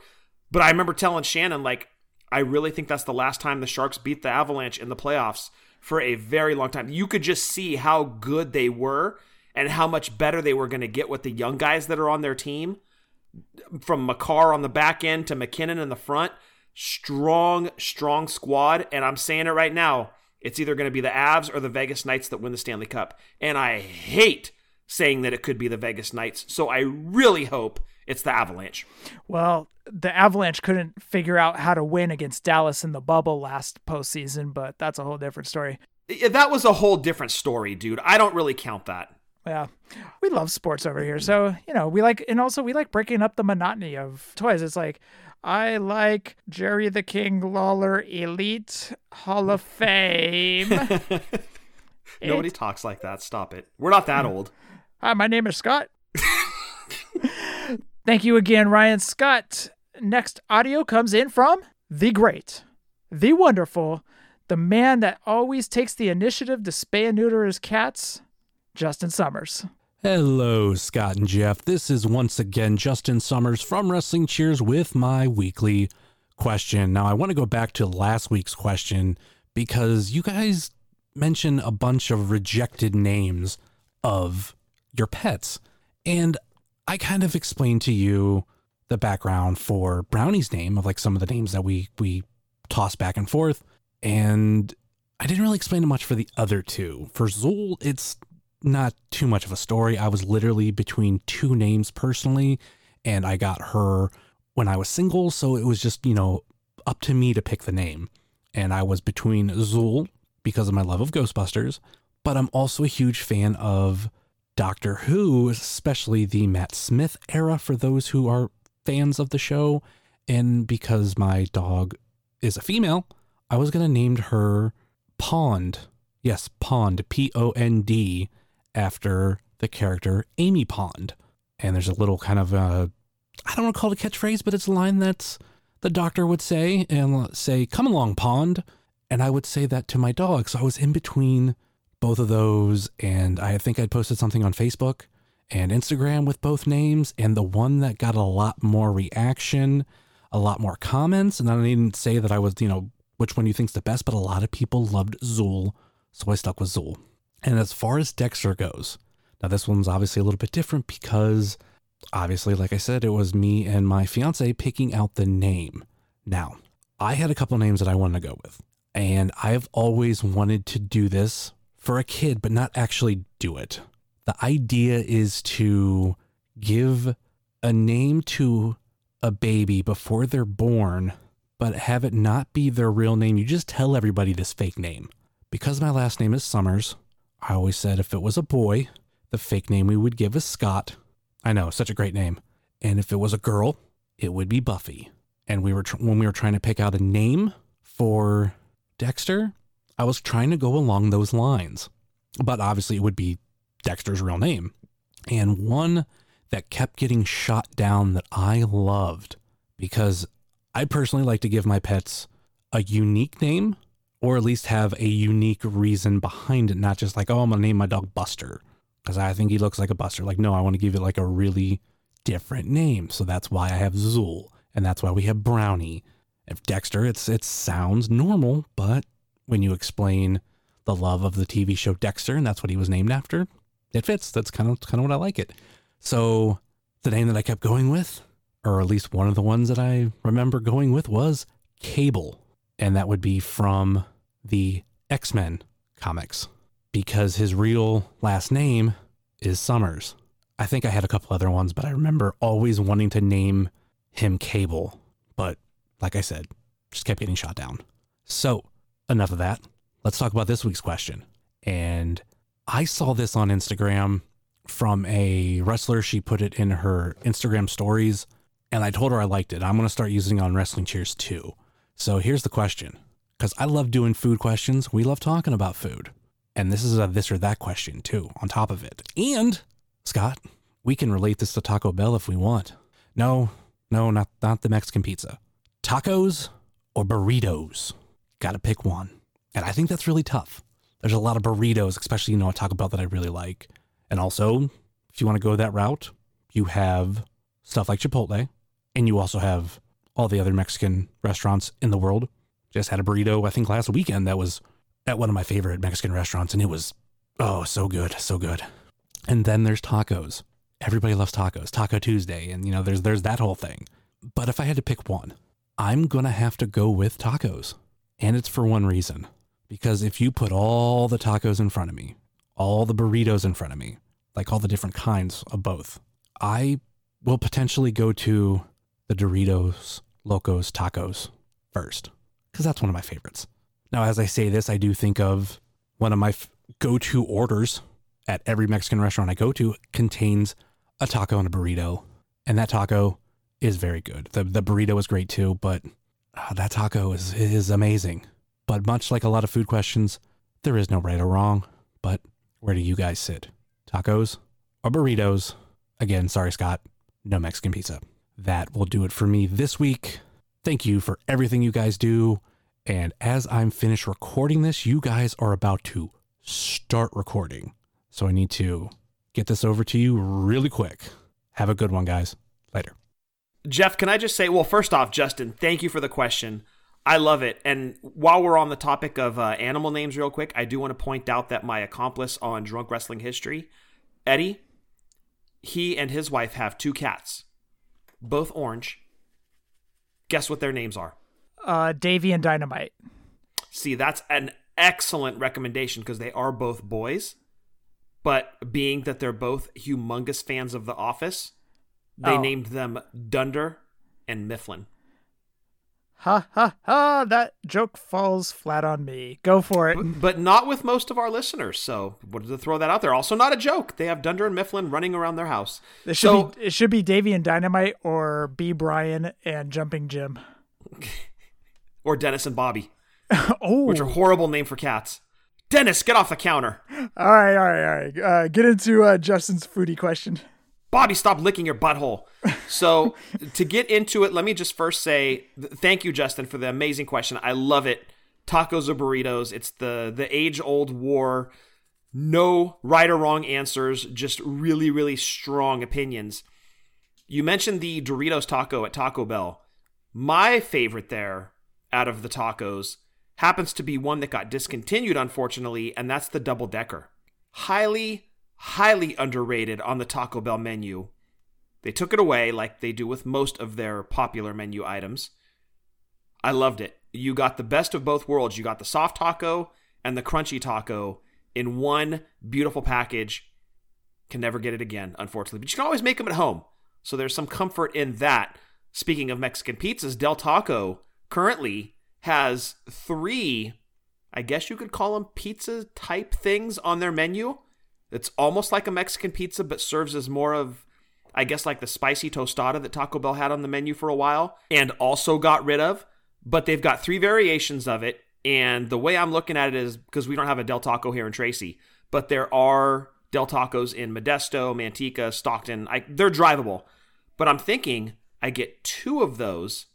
But I remember telling Shannon like I really think that's the last time the Sharks beat the Avalanche in the playoffs for a very long time. You could just see how good they were and how much better they were going to get with the young guys that are on their team from Makar on the back end to MacKinnon in the front. Strong, strong squad. And I'm saying it right now. It's either going to be the Avs or the Vegas Knights that win the Stanley Cup. And I hate saying that it could be the Vegas Knights. So I really hope it's the Avalanche. Well, the Avalanche couldn't figure out how to win against Dallas in the bubble last postseason, but that's a whole different story. Yeah, That was a whole different story, dude. I don't really count that. Yeah. We love sports over here. So, you know, we like, and also we like breaking up the monotony of toys. It's like, I like Jerry the King Lawler Elite Hall of Fame. Nobody talks like that. Stop it. We're not that hmm. old. Hi, my name is Scott. Thank you again, Ryan Scott. Next audio comes in from the great, the wonderful the man that always takes the initiative to spay and neuter his cats, Justin Summers. Hello, Scott and Jeff. This is once again Justin Summers from Wrestling Cheers with my weekly question. Now, I want to go back to last week's question because you guys mentioned a bunch of rejected names of your pets. And I kind of explained to you the background for Brownie's name of like some of the names that we we toss back and forth. And I didn't really explain much for the other two. For Zuul, it's not too much of a story. I was literally between two names personally, and I got her when I was single, so it was just, you know, up to me to pick the name. And I was between Zuul because of my love of Ghostbusters, but I'm also a huge fan of Doctor Who, especially the Matt Smith era for those who are fans of the show. And because my dog is a female, I was going to name her Pond. Yes, Pond, P O N D, after the character Amy Pond. And there's a little kind of, uh, I don't want to call it a catchphrase, but it's a line that's the doctor would say and say, Come along, Pond. And I would say that to my dog. So I was in between both of those. And I think I'd posted something on Facebook and Instagram with both names. And the one that got a lot more reaction, a lot more comments. And I didn't say that I was, you know, which one you think's the best, but a lot of people loved Zuul. So I stuck with Zuul. And as far as Dexter goes, now this one's obviously a little bit different because obviously, like I said, it was me and my fiance picking out the name. Now, I had a couple names that I wanted to go with, and I've always wanted to do this for a kid, but not actually do it. The idea is to give a name to a baby before they're born, but have it not be their real name. You just tell everybody this fake name. Because my last name is Summers, I always said if it was a boy, the fake name we would give is Scott. I know, such a great name. And if it was a girl, it would be Buffy. And we were tr- when we were trying to pick out a name for Dexter, I was trying to go along those lines. But obviously it would be Dexter's real name. And one that kept getting shot down that I loved because I personally like to give my pets a unique name or at least have a unique reason behind it, not just like, oh, I'm gonna name my dog Buster because I think he looks like a Buster. Like, no, I want to give it like a really different name. So that's why I have Zuul, and that's why we have Brownie. If Dexter, it's it sounds normal, but when you explain the love of the TV show Dexter, and that's what he was named after, it fits. That's kind of kind of what I like it. So the name that I kept going with, or at least one of the ones that I remember going with, was Cable and that would be from the X Men comics because his real last name is Summers. I think I had a couple other ones, but I remember always wanting to name him Cable. But like I said, just kept getting shot down. So, enough of that. Let's talk about this week's question. And I saw this on Instagram from a wrestler. She put it in her Instagram stories, and I told her I liked it. I'm going to start using on Wrestling Cheers too. So here's the question because I love doing food questions. We love talking about food. And this is a this or that question too, on top of it. And Scott, we can relate this to Taco Bell if we want. No, no, not, not the Mexican pizza. Tacos or burritos? Gotta pick one. And I think that's really tough. There's a lot of burritos, especially, you know, at Taco Bell that I really like. And also, if you want to go that route, you have stuff like Chipotle, and you also have all the other Mexican restaurants in the world. Just had a burrito, I think, last weekend that was at one of my favorite Mexican restaurants, and it was, oh, so good, so good. And then there's tacos. Everybody loves tacos, Taco Tuesday, and you know, there's there's that whole thing. But if I had to pick one, I'm gonna have to go with tacos. And it's for one reason. Because if you put all the tacos in front of me, all the burritos in front of me, like all the different kinds of both, I will potentially go to the Doritos Locos Tacos first, because that's one of my favorites. Now, as I say this, I do think of one of my f- go to orders at every Mexican restaurant I go to contains a taco and a burrito. And that taco is very good. The, the burrito is great too, but uh, that taco is, is amazing. But much like a lot of food questions, there is no right or wrong. But where do you guys sit? Tacos or burritos? Again, sorry, Scott, no Mexican pizza that will do it for me this week. Thank you for everything you guys do And as I'm finished recording this, you guys are about to start recording. So I need to get this over to you really quick. Have a good one, guys. Later. Jeff, can I just say, well, first off, Justin, thank you for the question. I love it. And while we're on the topic of uh, animal names, real quick, I do want to point out that my accomplice on Drunk Wrestling History, Eddie, he and his wife have two cats, both orange. Guess what their names are? Uh, Davy and Dynamite. See, that's an excellent recommendation because they are both boys. But being that they're both humongous fans of The Office, they Oh. named them Dunder and Mifflin. Ha ha ha! That joke falls flat on me. Go for it. but not with most of our listeners. So wanted to throw that out there. Also, not a joke. They have Dunder and Mifflin running around their house. It should so be it should be Davy and Dynamite or B Brian and Jumping Jim. or Dennis and Bobby, oh, which are horrible name for cats. Dennis, get off the counter. all right, all right, all right. Uh, get into uh, Justin's foodie question. Bobby, stop licking your butthole. So, to get into it, let me just first say th- thank you, Justin, for the amazing question. I love it. Tacos or burritos? It's the the age old war. No right or wrong answers, just really, really strong opinions. You mentioned the Doritos taco at Taco Bell. My favorite there, out of the tacos, happens to be one that got discontinued, unfortunately, and that's the double decker. Highly, highly underrated on the Taco Bell menu. They took it away like they do with most of their popular menu items. I loved it. You got the best of both worlds. You got the soft taco and the crunchy taco in one beautiful package. Can never get it again, unfortunately. But you can always make them at home. So there's some comfort in that. Speaking of Mexican pizzas, Del Taco currently has three, I guess you could call them pizza type things on their menu. It's almost like a Mexican pizza, but serves as more of, I guess, like the spicy tostada that Taco Bell had on the menu for a while and also got rid of. But they've got three variations of it. And the way I'm looking at it is because we don't have a Del Taco here in Tracy, but there are Del Tacos in Modesto, Manteca, Stockton. I, they're drivable. But I'm thinking I get two of those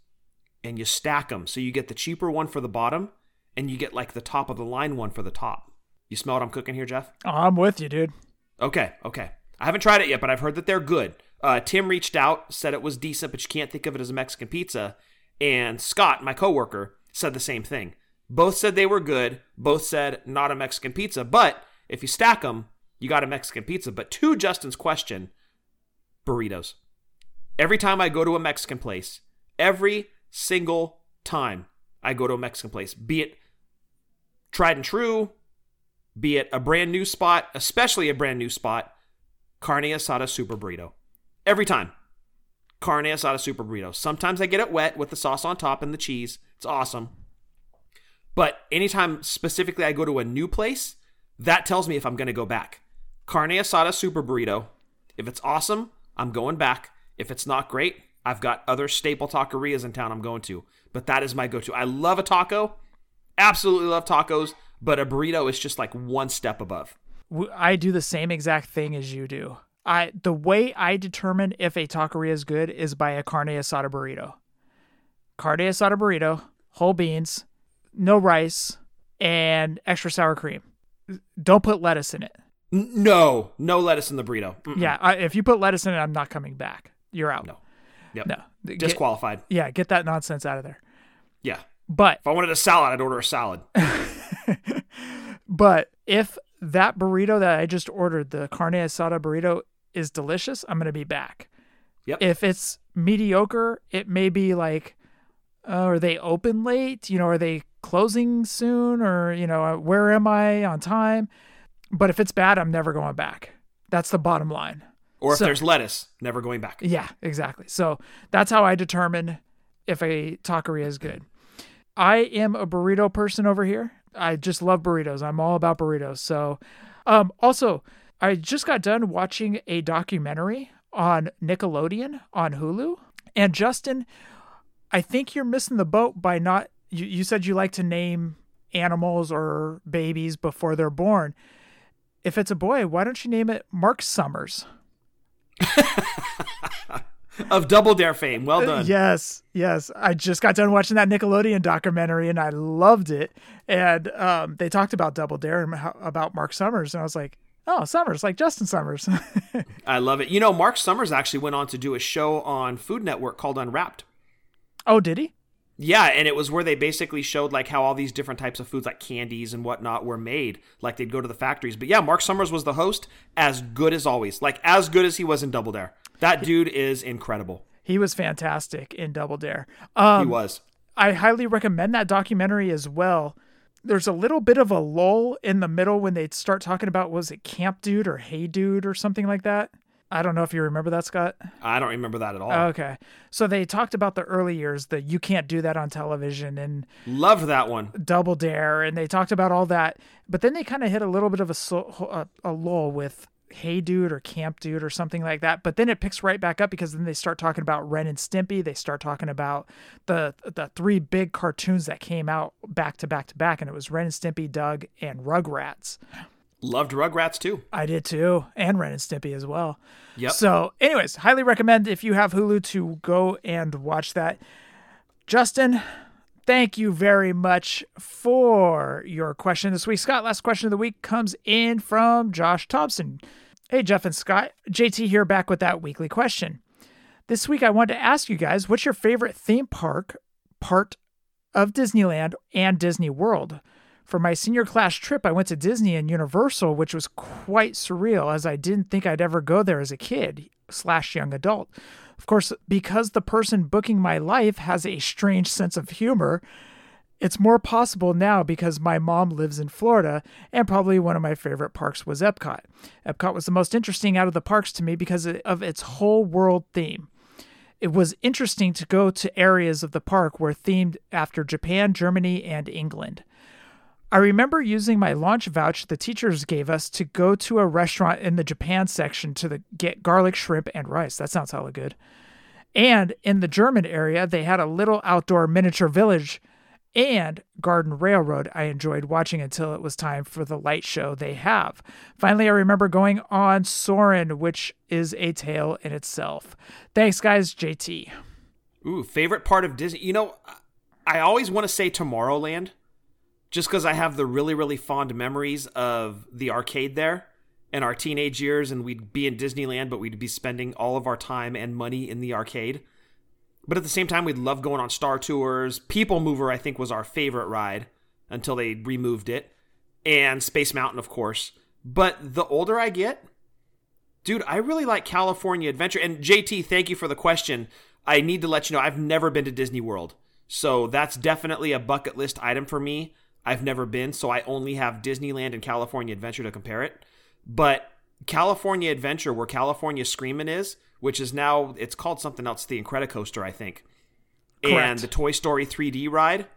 and you stack them. So you get the cheaper one for the bottom and you get like the top of the line one for the top. You smell what I'm cooking here, Jeff? Oh, I'm with you, dude. Okay, okay. I haven't tried it yet, but I've heard that they're good. Uh, Tim reached out, said it was decent, but you can't think of it as a Mexican pizza. And Scott, my coworker, said the same thing. Both said they were good. Both said not a Mexican pizza. But if you stack them, you got a Mexican pizza. But to Justin's question, burritos. Every time I go to a Mexican place, every single time I go to a Mexican place, be it tried and true, be it a brand new spot, especially a brand new spot, carne asada super burrito. Every time. Carne asada super burrito. Sometimes I get it wet with the sauce on top and the cheese. It's awesome. But anytime specifically I go to a new place, that tells me if I'm going to go back. Carne asada super burrito. If it's awesome, I'm going back. If it's not great, I've got other staple taquerias in town I'm going to. But that is my go to. I love a taco. Absolutely love tacos. But a burrito is just like one step above. I do the same exact thing as you do. I the way I determine if a taqueria is good is by a carne asada burrito. Carne asada burrito, whole beans, no rice, and extra sour cream. Don't put lettuce in it. No, no lettuce in the burrito. Mm-mm. Yeah, I, if you put lettuce in it, I'm not coming back. You're out. No. Yep. No. Get- Disqualified. yeah, get that nonsense out of there. Yeah. But If I wanted a salad, I'd order a salad. But if that burrito that I just ordered, the carne asada burrito, is delicious, I'm going to be back. Yep. If it's mediocre, it may be like, uh, are they open late? You know, are they closing soon? Or, you know, uh, where am I on time? But if it's bad, I'm never going back. That's the bottom line. Or if So- there's lettuce, never going back. Yeah, exactly. So that's how I determine if a taqueria is good. I am a burrito person over here. I just love burritos. I'm all about burritos. So, um, also, I just got done watching a documentary on Nickelodeon on Hulu. And Justin, I think you're missing the boat by not. You, you said you like to name animals or babies before they're born. If it's a boy, why don't you name it Mark Summers? of Double Dare fame. Well done. Yes, yes. I just got done watching that Nickelodeon documentary and I loved it. And um, they talked about Double Dare and how, about Mark Summers, and I was like, oh, Summers, like Justin Summers. I love it. You know, Mark Summers actually went on to do a show on Food Network called Unwrapped. oh, did he? Yeah, and it was where they basically showed like how all these different types of foods like candies and whatnot were made. Like they'd go to the factories. But yeah, Mark Summers was the host, as good as always. Like as good as he was in Double Dare. That dude is incredible. He was fantastic in Double Dare. Um, he was. I highly recommend that documentary as well. There's a little bit of a lull in the middle when they start talking about was it Camp Dude or Hey Dude or something like that. I don't know if you remember that, Scott. I don't remember that at all. Okay. So they talked about the early years, the you can't do that on television and Loved that one. Double Dare, and they talked about all that. But then they kind of hit a little bit of a, a, a lull with Hey Dude or Camp Dude or something like that. But then it picks right back up because then they start talking about Ren and Stimpy. They start talking about the the three big cartoons that came out back to back to back, and it was Ren and Stimpy, Doug, and Rugrats. Loved Rugrats too. I did too, and Ren and Stimpy as well. Yep. So, anyways, highly recommend if you have Hulu to go and watch that. Justin, thank you very much for your question this week. Scott, last question of the week comes in from Josh Thompson. Hey, Jeff and Scott, JT here back with that weekly question. This week, I wanted to ask you guys what's your favorite theme park part of Disneyland and Disney World? For my senior class trip, I went to Disney and Universal, which was quite surreal as I didn't think I'd ever go there as a kid slash young adult. Of course, because the person booking my life has a strange sense of humor, it's more possible now because my mom lives in Florida, and probably one of my favorite parks was Epcot. Epcot was the most interesting out of the parks to me because of its whole world theme. It was interesting to go to areas of the park were themed after Japan, Germany, and England. I remember using my launch voucher the teachers gave us to go to a restaurant in the Japan section to the, get garlic shrimp and rice. That sounds hella good. And in the German area, they had a little outdoor miniature village and Garden Railroad I enjoyed watching until it was time for the light show they have. Finally, I remember going on Soarin', which is a tale in itself. Thanks, guys. JT. Ooh, favorite part of Disney. You know, I always want to say Tomorrowland just because I have the really, really fond memories of the arcade there in our teenage years, and we'd be in Disneyland, but we'd be spending all of our time and money in the arcade. But at the same time, we'd love going on Star Tours. People Mover, I think, was our favorite ride until they removed it. And Space Mountain, of course. But the older I get, dude, I really like California Adventure. And JT, thank you for the question. I need to let you know I've never been to Disney World. So that's definitely a bucket list item for me. I've never been, so I only have Disneyland and California Adventure to compare it. But California Adventure, where California Screamin' is, which is now it's called something else, the Incredicoaster, I think. Correct. And the Toy Story 3D ride,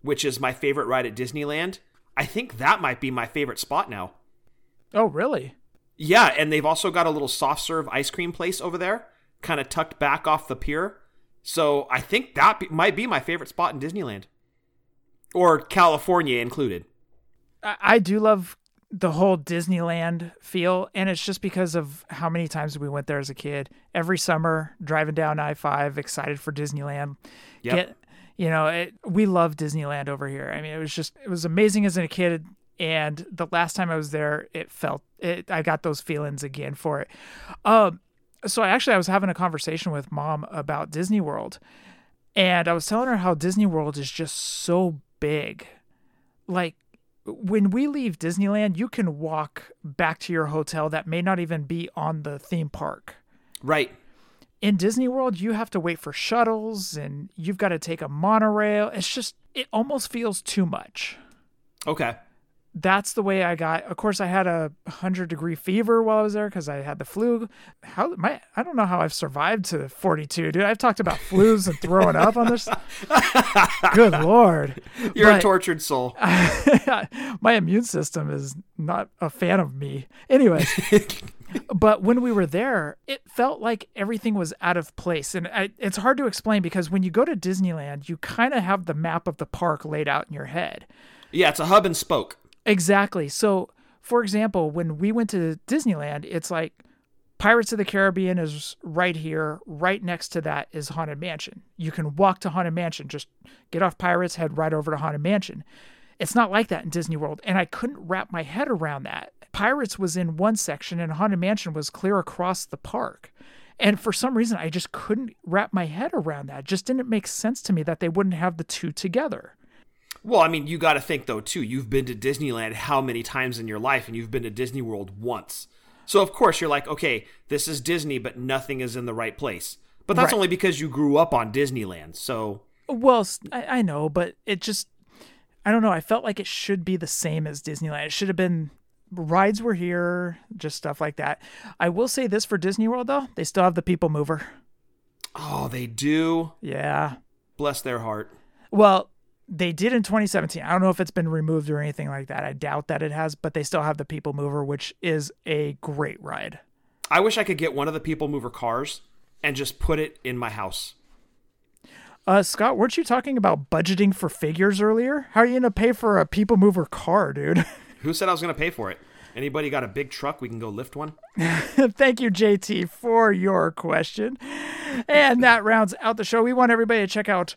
which is my favorite ride at Disneyland. I think that might be my favorite spot now. Oh, really? Yeah, and they've also got a little soft serve ice cream place over there, kind of tucked back off the pier. So I think that be, might be my favorite spot in Disneyland, or California included. I, I do love the whole Disneyland feel, and it's just because of how many times we went there as a kid. Every summer, driving down I five, excited for Disneyland. Yep. Get, you know, it, we love Disneyland over here. I mean, it was just it was amazing as a kid, and the last time I was there, it felt it. I got those feelings again for it. Um, so I actually I was having a conversation with mom about Disney World, and I was telling her how Disney World is just so big, like when we leave Disneyland, you can walk back to your hotel that may not even be on the theme park. Right. In Disney World, you have to wait for shuttles and you've got to take a monorail. It's just, it almost feels too much. Okay. That's the way I got. Of course, I had a hundred degree fever while I was there because I had the flu. How my I don't know how I've survived to 42, dude. I've talked about flus and throwing up on this. Good lord, You're a tortured soul. my immune system is not a fan of me. Anyways, but when we were there, it felt like everything was out of place. And I, it's hard to explain because when you go to Disneyland, you kind of have the map of the park laid out in your head. Yeah, it's a hub and spoke. Exactly. So, for example, when we went to Disneyland, it's like Pirates of the Caribbean is right here. Right next to that is Haunted Mansion. You can walk to Haunted Mansion. Just get off Pirates, head right over to Haunted Mansion. It's not like that in Disney World. And I couldn't wrap my head around that. Pirates was in one section and Haunted Mansion was clear across the park. And for some reason, I just couldn't wrap my head around that. It just didn't make sense to me that they wouldn't have the two together. Well, I mean, you got to think though too. You've been to Disneyland how many times in your life, and you've been to Disney World once. So of course you're like, okay, this is Disney, but nothing is in the right place. But that's Right. only because you grew up on Disneyland. So Well, I know, but it just, I don't know. I felt like it should be the same as Disneyland. It should have been rides were here, just stuff like that. I will say this for Disney World though, they still have the people mover. oh, they do. Yeah. Bless their heart. Well, they did in 2017. I don't know if it's been removed or anything like that. I doubt that it has, but they still have the people mover, which is a great ride. I wish I could get one of the people mover cars and just put it in my house. Uh, Scott, weren't you talking about budgeting for figures earlier? How are you gonna pay for a people mover car, dude? Who said I was going to pay for it? Anybody got a big truck? We can go lift one. Thank you, JT, for your question. And that rounds out the show. We want everybody to check out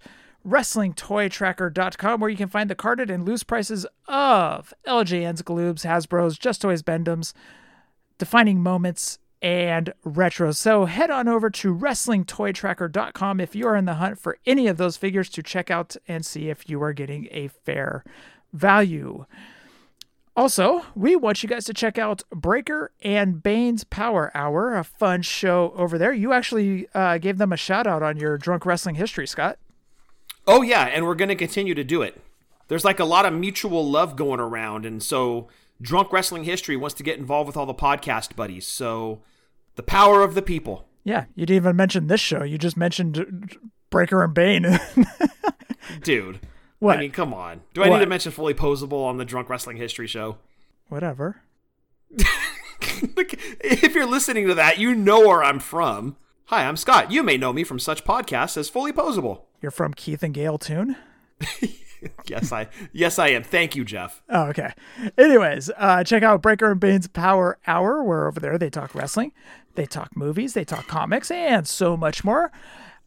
WrestlingToyTracker.com, where you can find the carded and loose prices of LJNs, Galoobs, Hasbro's, Just Toys, Bend-Ems, defining moments, and retros. So head on over to WrestlingToyTracker.com if you are in the hunt for any of those figures to check out and see if you are getting a fair value. Also, we want you guys to check out Breaker and Bane's Power Hour, a fun show over there. You actually uh, gave them a shout out on your drunk wrestling history, Scott. Oh yeah, and we're going to continue to do it. There's like a lot of mutual love going around, and so Drunk Wrestling History wants to get involved with all the podcast buddies. So the power of the people, Yeah, you didn't even mention this show. You just mentioned Breaker and Bane. dude. What? I mean, come on. Do I need to mention Fully Posable on the Drunk Wrestling History show? Whatever. If you're listening to that, you know where I'm from. Hi, I'm Scott. You may know me from such podcasts as Fully Posable. You're from Keith and Gail Toon? Yes, I yes I am. Thank you, Jeff. Oh, okay. Anyways, uh, check out Breaker and Bane's Power Hour, where over there they talk wrestling, they talk movies, they talk comics, and so much more.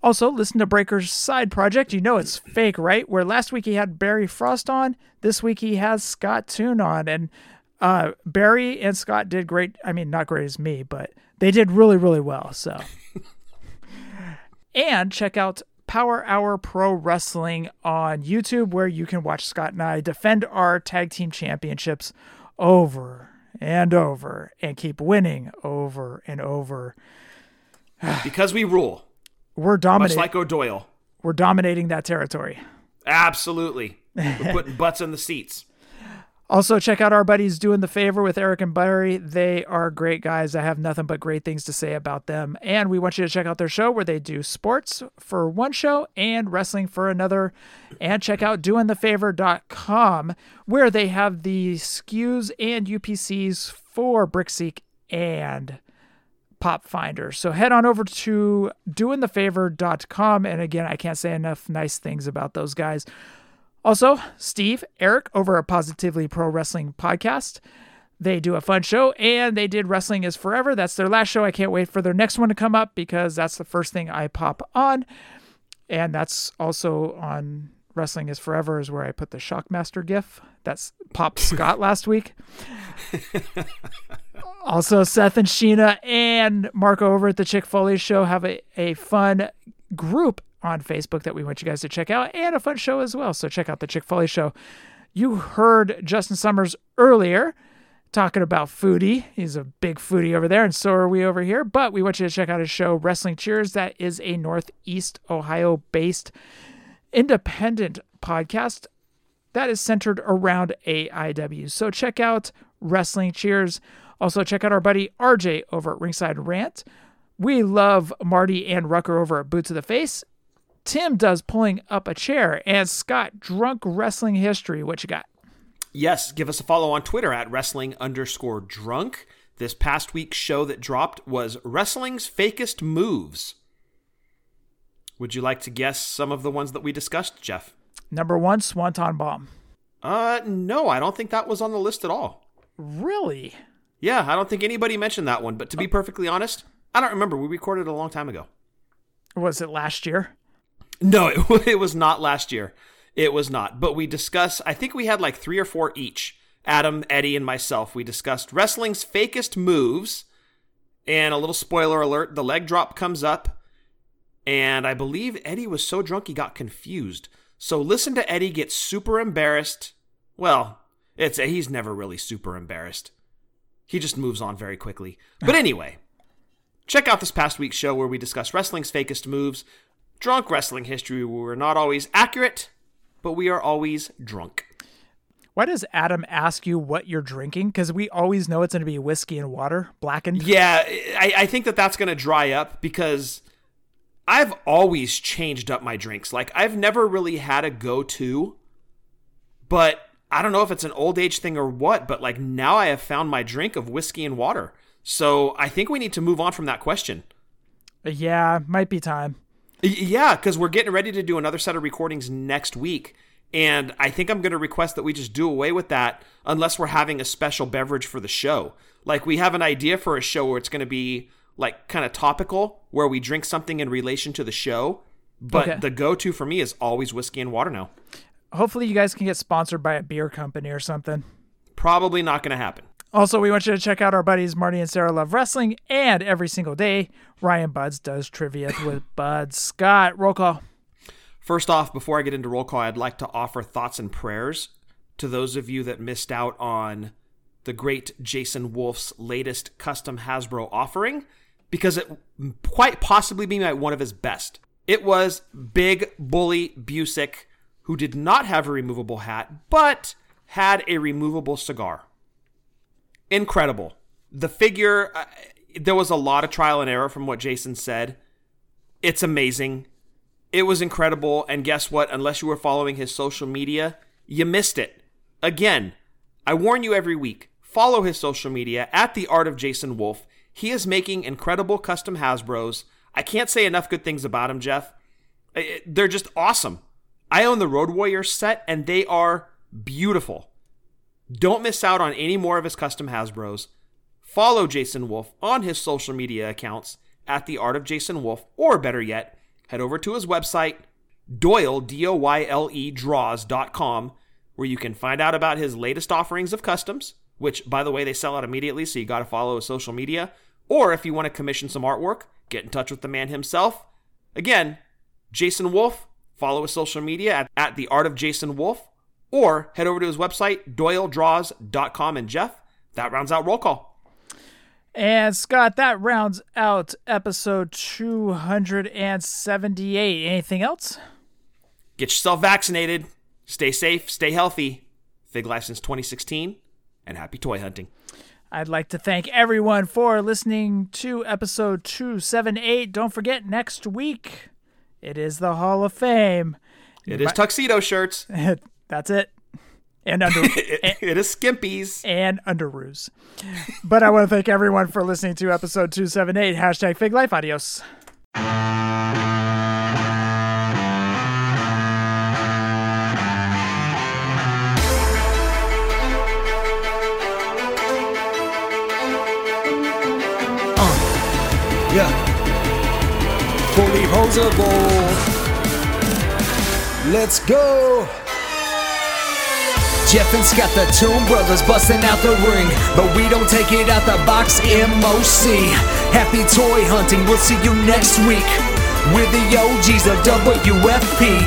Also, listen to Breaker's side project. You know it's fake, right? Where last week he had Barry Frost on, this week he has Scott Toon on, and uh, Barry and Scott did great. I mean, not great as me, but they did really, really well. So, and check out Power Hour Pro Wrestling on YouTube, where you can watch Scott and I defend our tag team championships over and over and keep winning over and over. Because we rule, We're dominating. much like O'Doyle. we're dominating that territory. Absolutely. We're putting butts in the seats. Also, check out our buddies doing the favor with Eric and Barry. They are great guys. I have nothing but great things to say about them. And we want you to check out their show where they do sports for one show and wrestling for another. And check out doingthefavor.com where they have the SKUs and UPCs for Brickseek and Pop Finder. So head on over to doingthefavor.com. And again, I can't say enough nice things about those guys. Also, Steve, Eric over at Positively Pro Wrestling Podcast. They do a fun show and they did Wrestling is Forever. That's their last show. I can't wait for their next one to come up because that's the first thing I pop on. And that's also on Wrestling is Forever, is where I put the Shockmaster gif. That's Pop Scott last week. also, Seth and Sheena and Marco over at the Chick Foley Show have a, a fun group on Facebook that we want you guys to check out and a fun show as well. So check out the Chick Foley Show. You heard Justin Summers earlier talking about foodie. He's a big foodie over there, and so are we over here. But we want you to check out his show, Wrestling Cheers. That is a Northeast Ohio based independent podcast that is centered around AIW. So check out Wrestling Cheers. Also, check out our buddy RJ over at Ringside Rant. We love Marty and Rucker over at Boots of the Face. Tim does pulling up a chair, and Scott drunk wrestling history. What you got? Yes, give us a follow on Twitter at wrestling underscore drunk. This past week's show that dropped was Wrestling's Fakest Moves. Would you like to guess some of the ones that we discussed, Jeff? Number one, Swanton Bomb. Uh, no, I don't think that was on the list at all. Really? Yeah, I don't think anybody mentioned that one, but to be perfectly honest, I don't remember. We recorded a long time ago. Was it last year? No, it, it was not last year. It was not. But we discuss. I think we had like three or four each. Adam, Eddie, and myself. We discussed wrestling's fakest moves. And a little spoiler alert the leg drop comes up. And I believe Eddie was so drunk he got confused. So listen to Eddie get super embarrassed. Well, it's he's never really super embarrassed. He just moves on very quickly. But anyway, check out this past week's show where we discuss wrestling's fakest moves, drunk wrestling history we're not always accurate, but we are always drunk. Why does Adam ask you what you're drinking? Because we always know it's going to be whiskey and water, blackened. Yeah, I, I think that that's going to dry up because I've always changed up my drinks. Like, I've never really had a go to, but I don't know if it's an old age thing or what, but like now I have found my drink of whiskey and water. So I think we need to move on from that question. Yeah, might be time. Yeah, because we're getting ready to do another set of recordings next week. And I think I'm going to request that we just do away with that unless we're having a special beverage for the show. Like, we have an idea for a show where it's going to be like kind of topical, where we drink something in relation to the show. But Okay. the go to for me is always whiskey and water now. Hopefully, you guys can get sponsored by a beer company or something. Probably not going to happen. Also, we want you to check out our buddies Marty and Sarah Love Wrestling, and every single day, Ryan Buds does trivia with Bud Scott. Roll call. First off, before I get into roll call, I'd like to offer thoughts and prayers to those of you that missed out on the great Jason Wolf's latest custom Hasbro offering because it quite possibly be one of his best. It was Big Bully Busick, who did not have a removable hat, but had a removable cigar. Incredible. The figure, uh, there was a lot of trial and error from what Jason said. It's amazing. It was incredible. And guess what? Unless you were following his social media, you missed it. Again, I warn you every week follow his social media at the art of Jason Wolf. He is making incredible custom Hasbros. I can't say enough good things about him, Jeff. They're just awesome. I own the Road Warrior set, and they are beautiful. Don't miss out on any more of his custom Hasbros. Follow Jason Wolf on his social media accounts at the art of Jason Wolf, or better yet, head over to his website, Doyle, D O Y L E draws.com, where you can find out about his latest offerings of customs, which, by the way, they sell out immediately, so you got to follow his social media. Or if you want to commission some artwork, get in touch with the man himself. Again, Jason Wolf, follow his social media at, at the art of Jason Wolf, or head over to his website, doyledraws.com. And Jeff, that rounds out roll call. And Scott, that rounds out episode 278. Anything else? Get yourself vaccinated, stay safe, stay healthy. Fig Life since 2016, and happy toy hunting. I'd like to thank everyone for listening to episode 278. Don't forget, next week, it is the Hall of Fame. It is tuxedo shirts. That's it. And under It- it is skimpies. and underoos. But I want to thank everyone for listening to episode 278. Hashtag Fig Life. Adios. Uh, yeah. Fully posable. Let's go. Jeff and Scott, the Toon Brothers, busting out the ring. But we don't take it out the box, MOC. Happy toy hunting, we'll see you next week. With the OGs of WFP.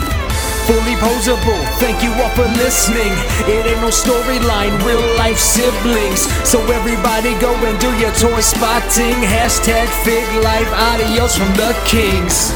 Fully posable, thank you all for listening. It ain't no storyline, real life siblings. So everybody go and do your toy spotting. Hashtag Fig Life, adios from the Kings.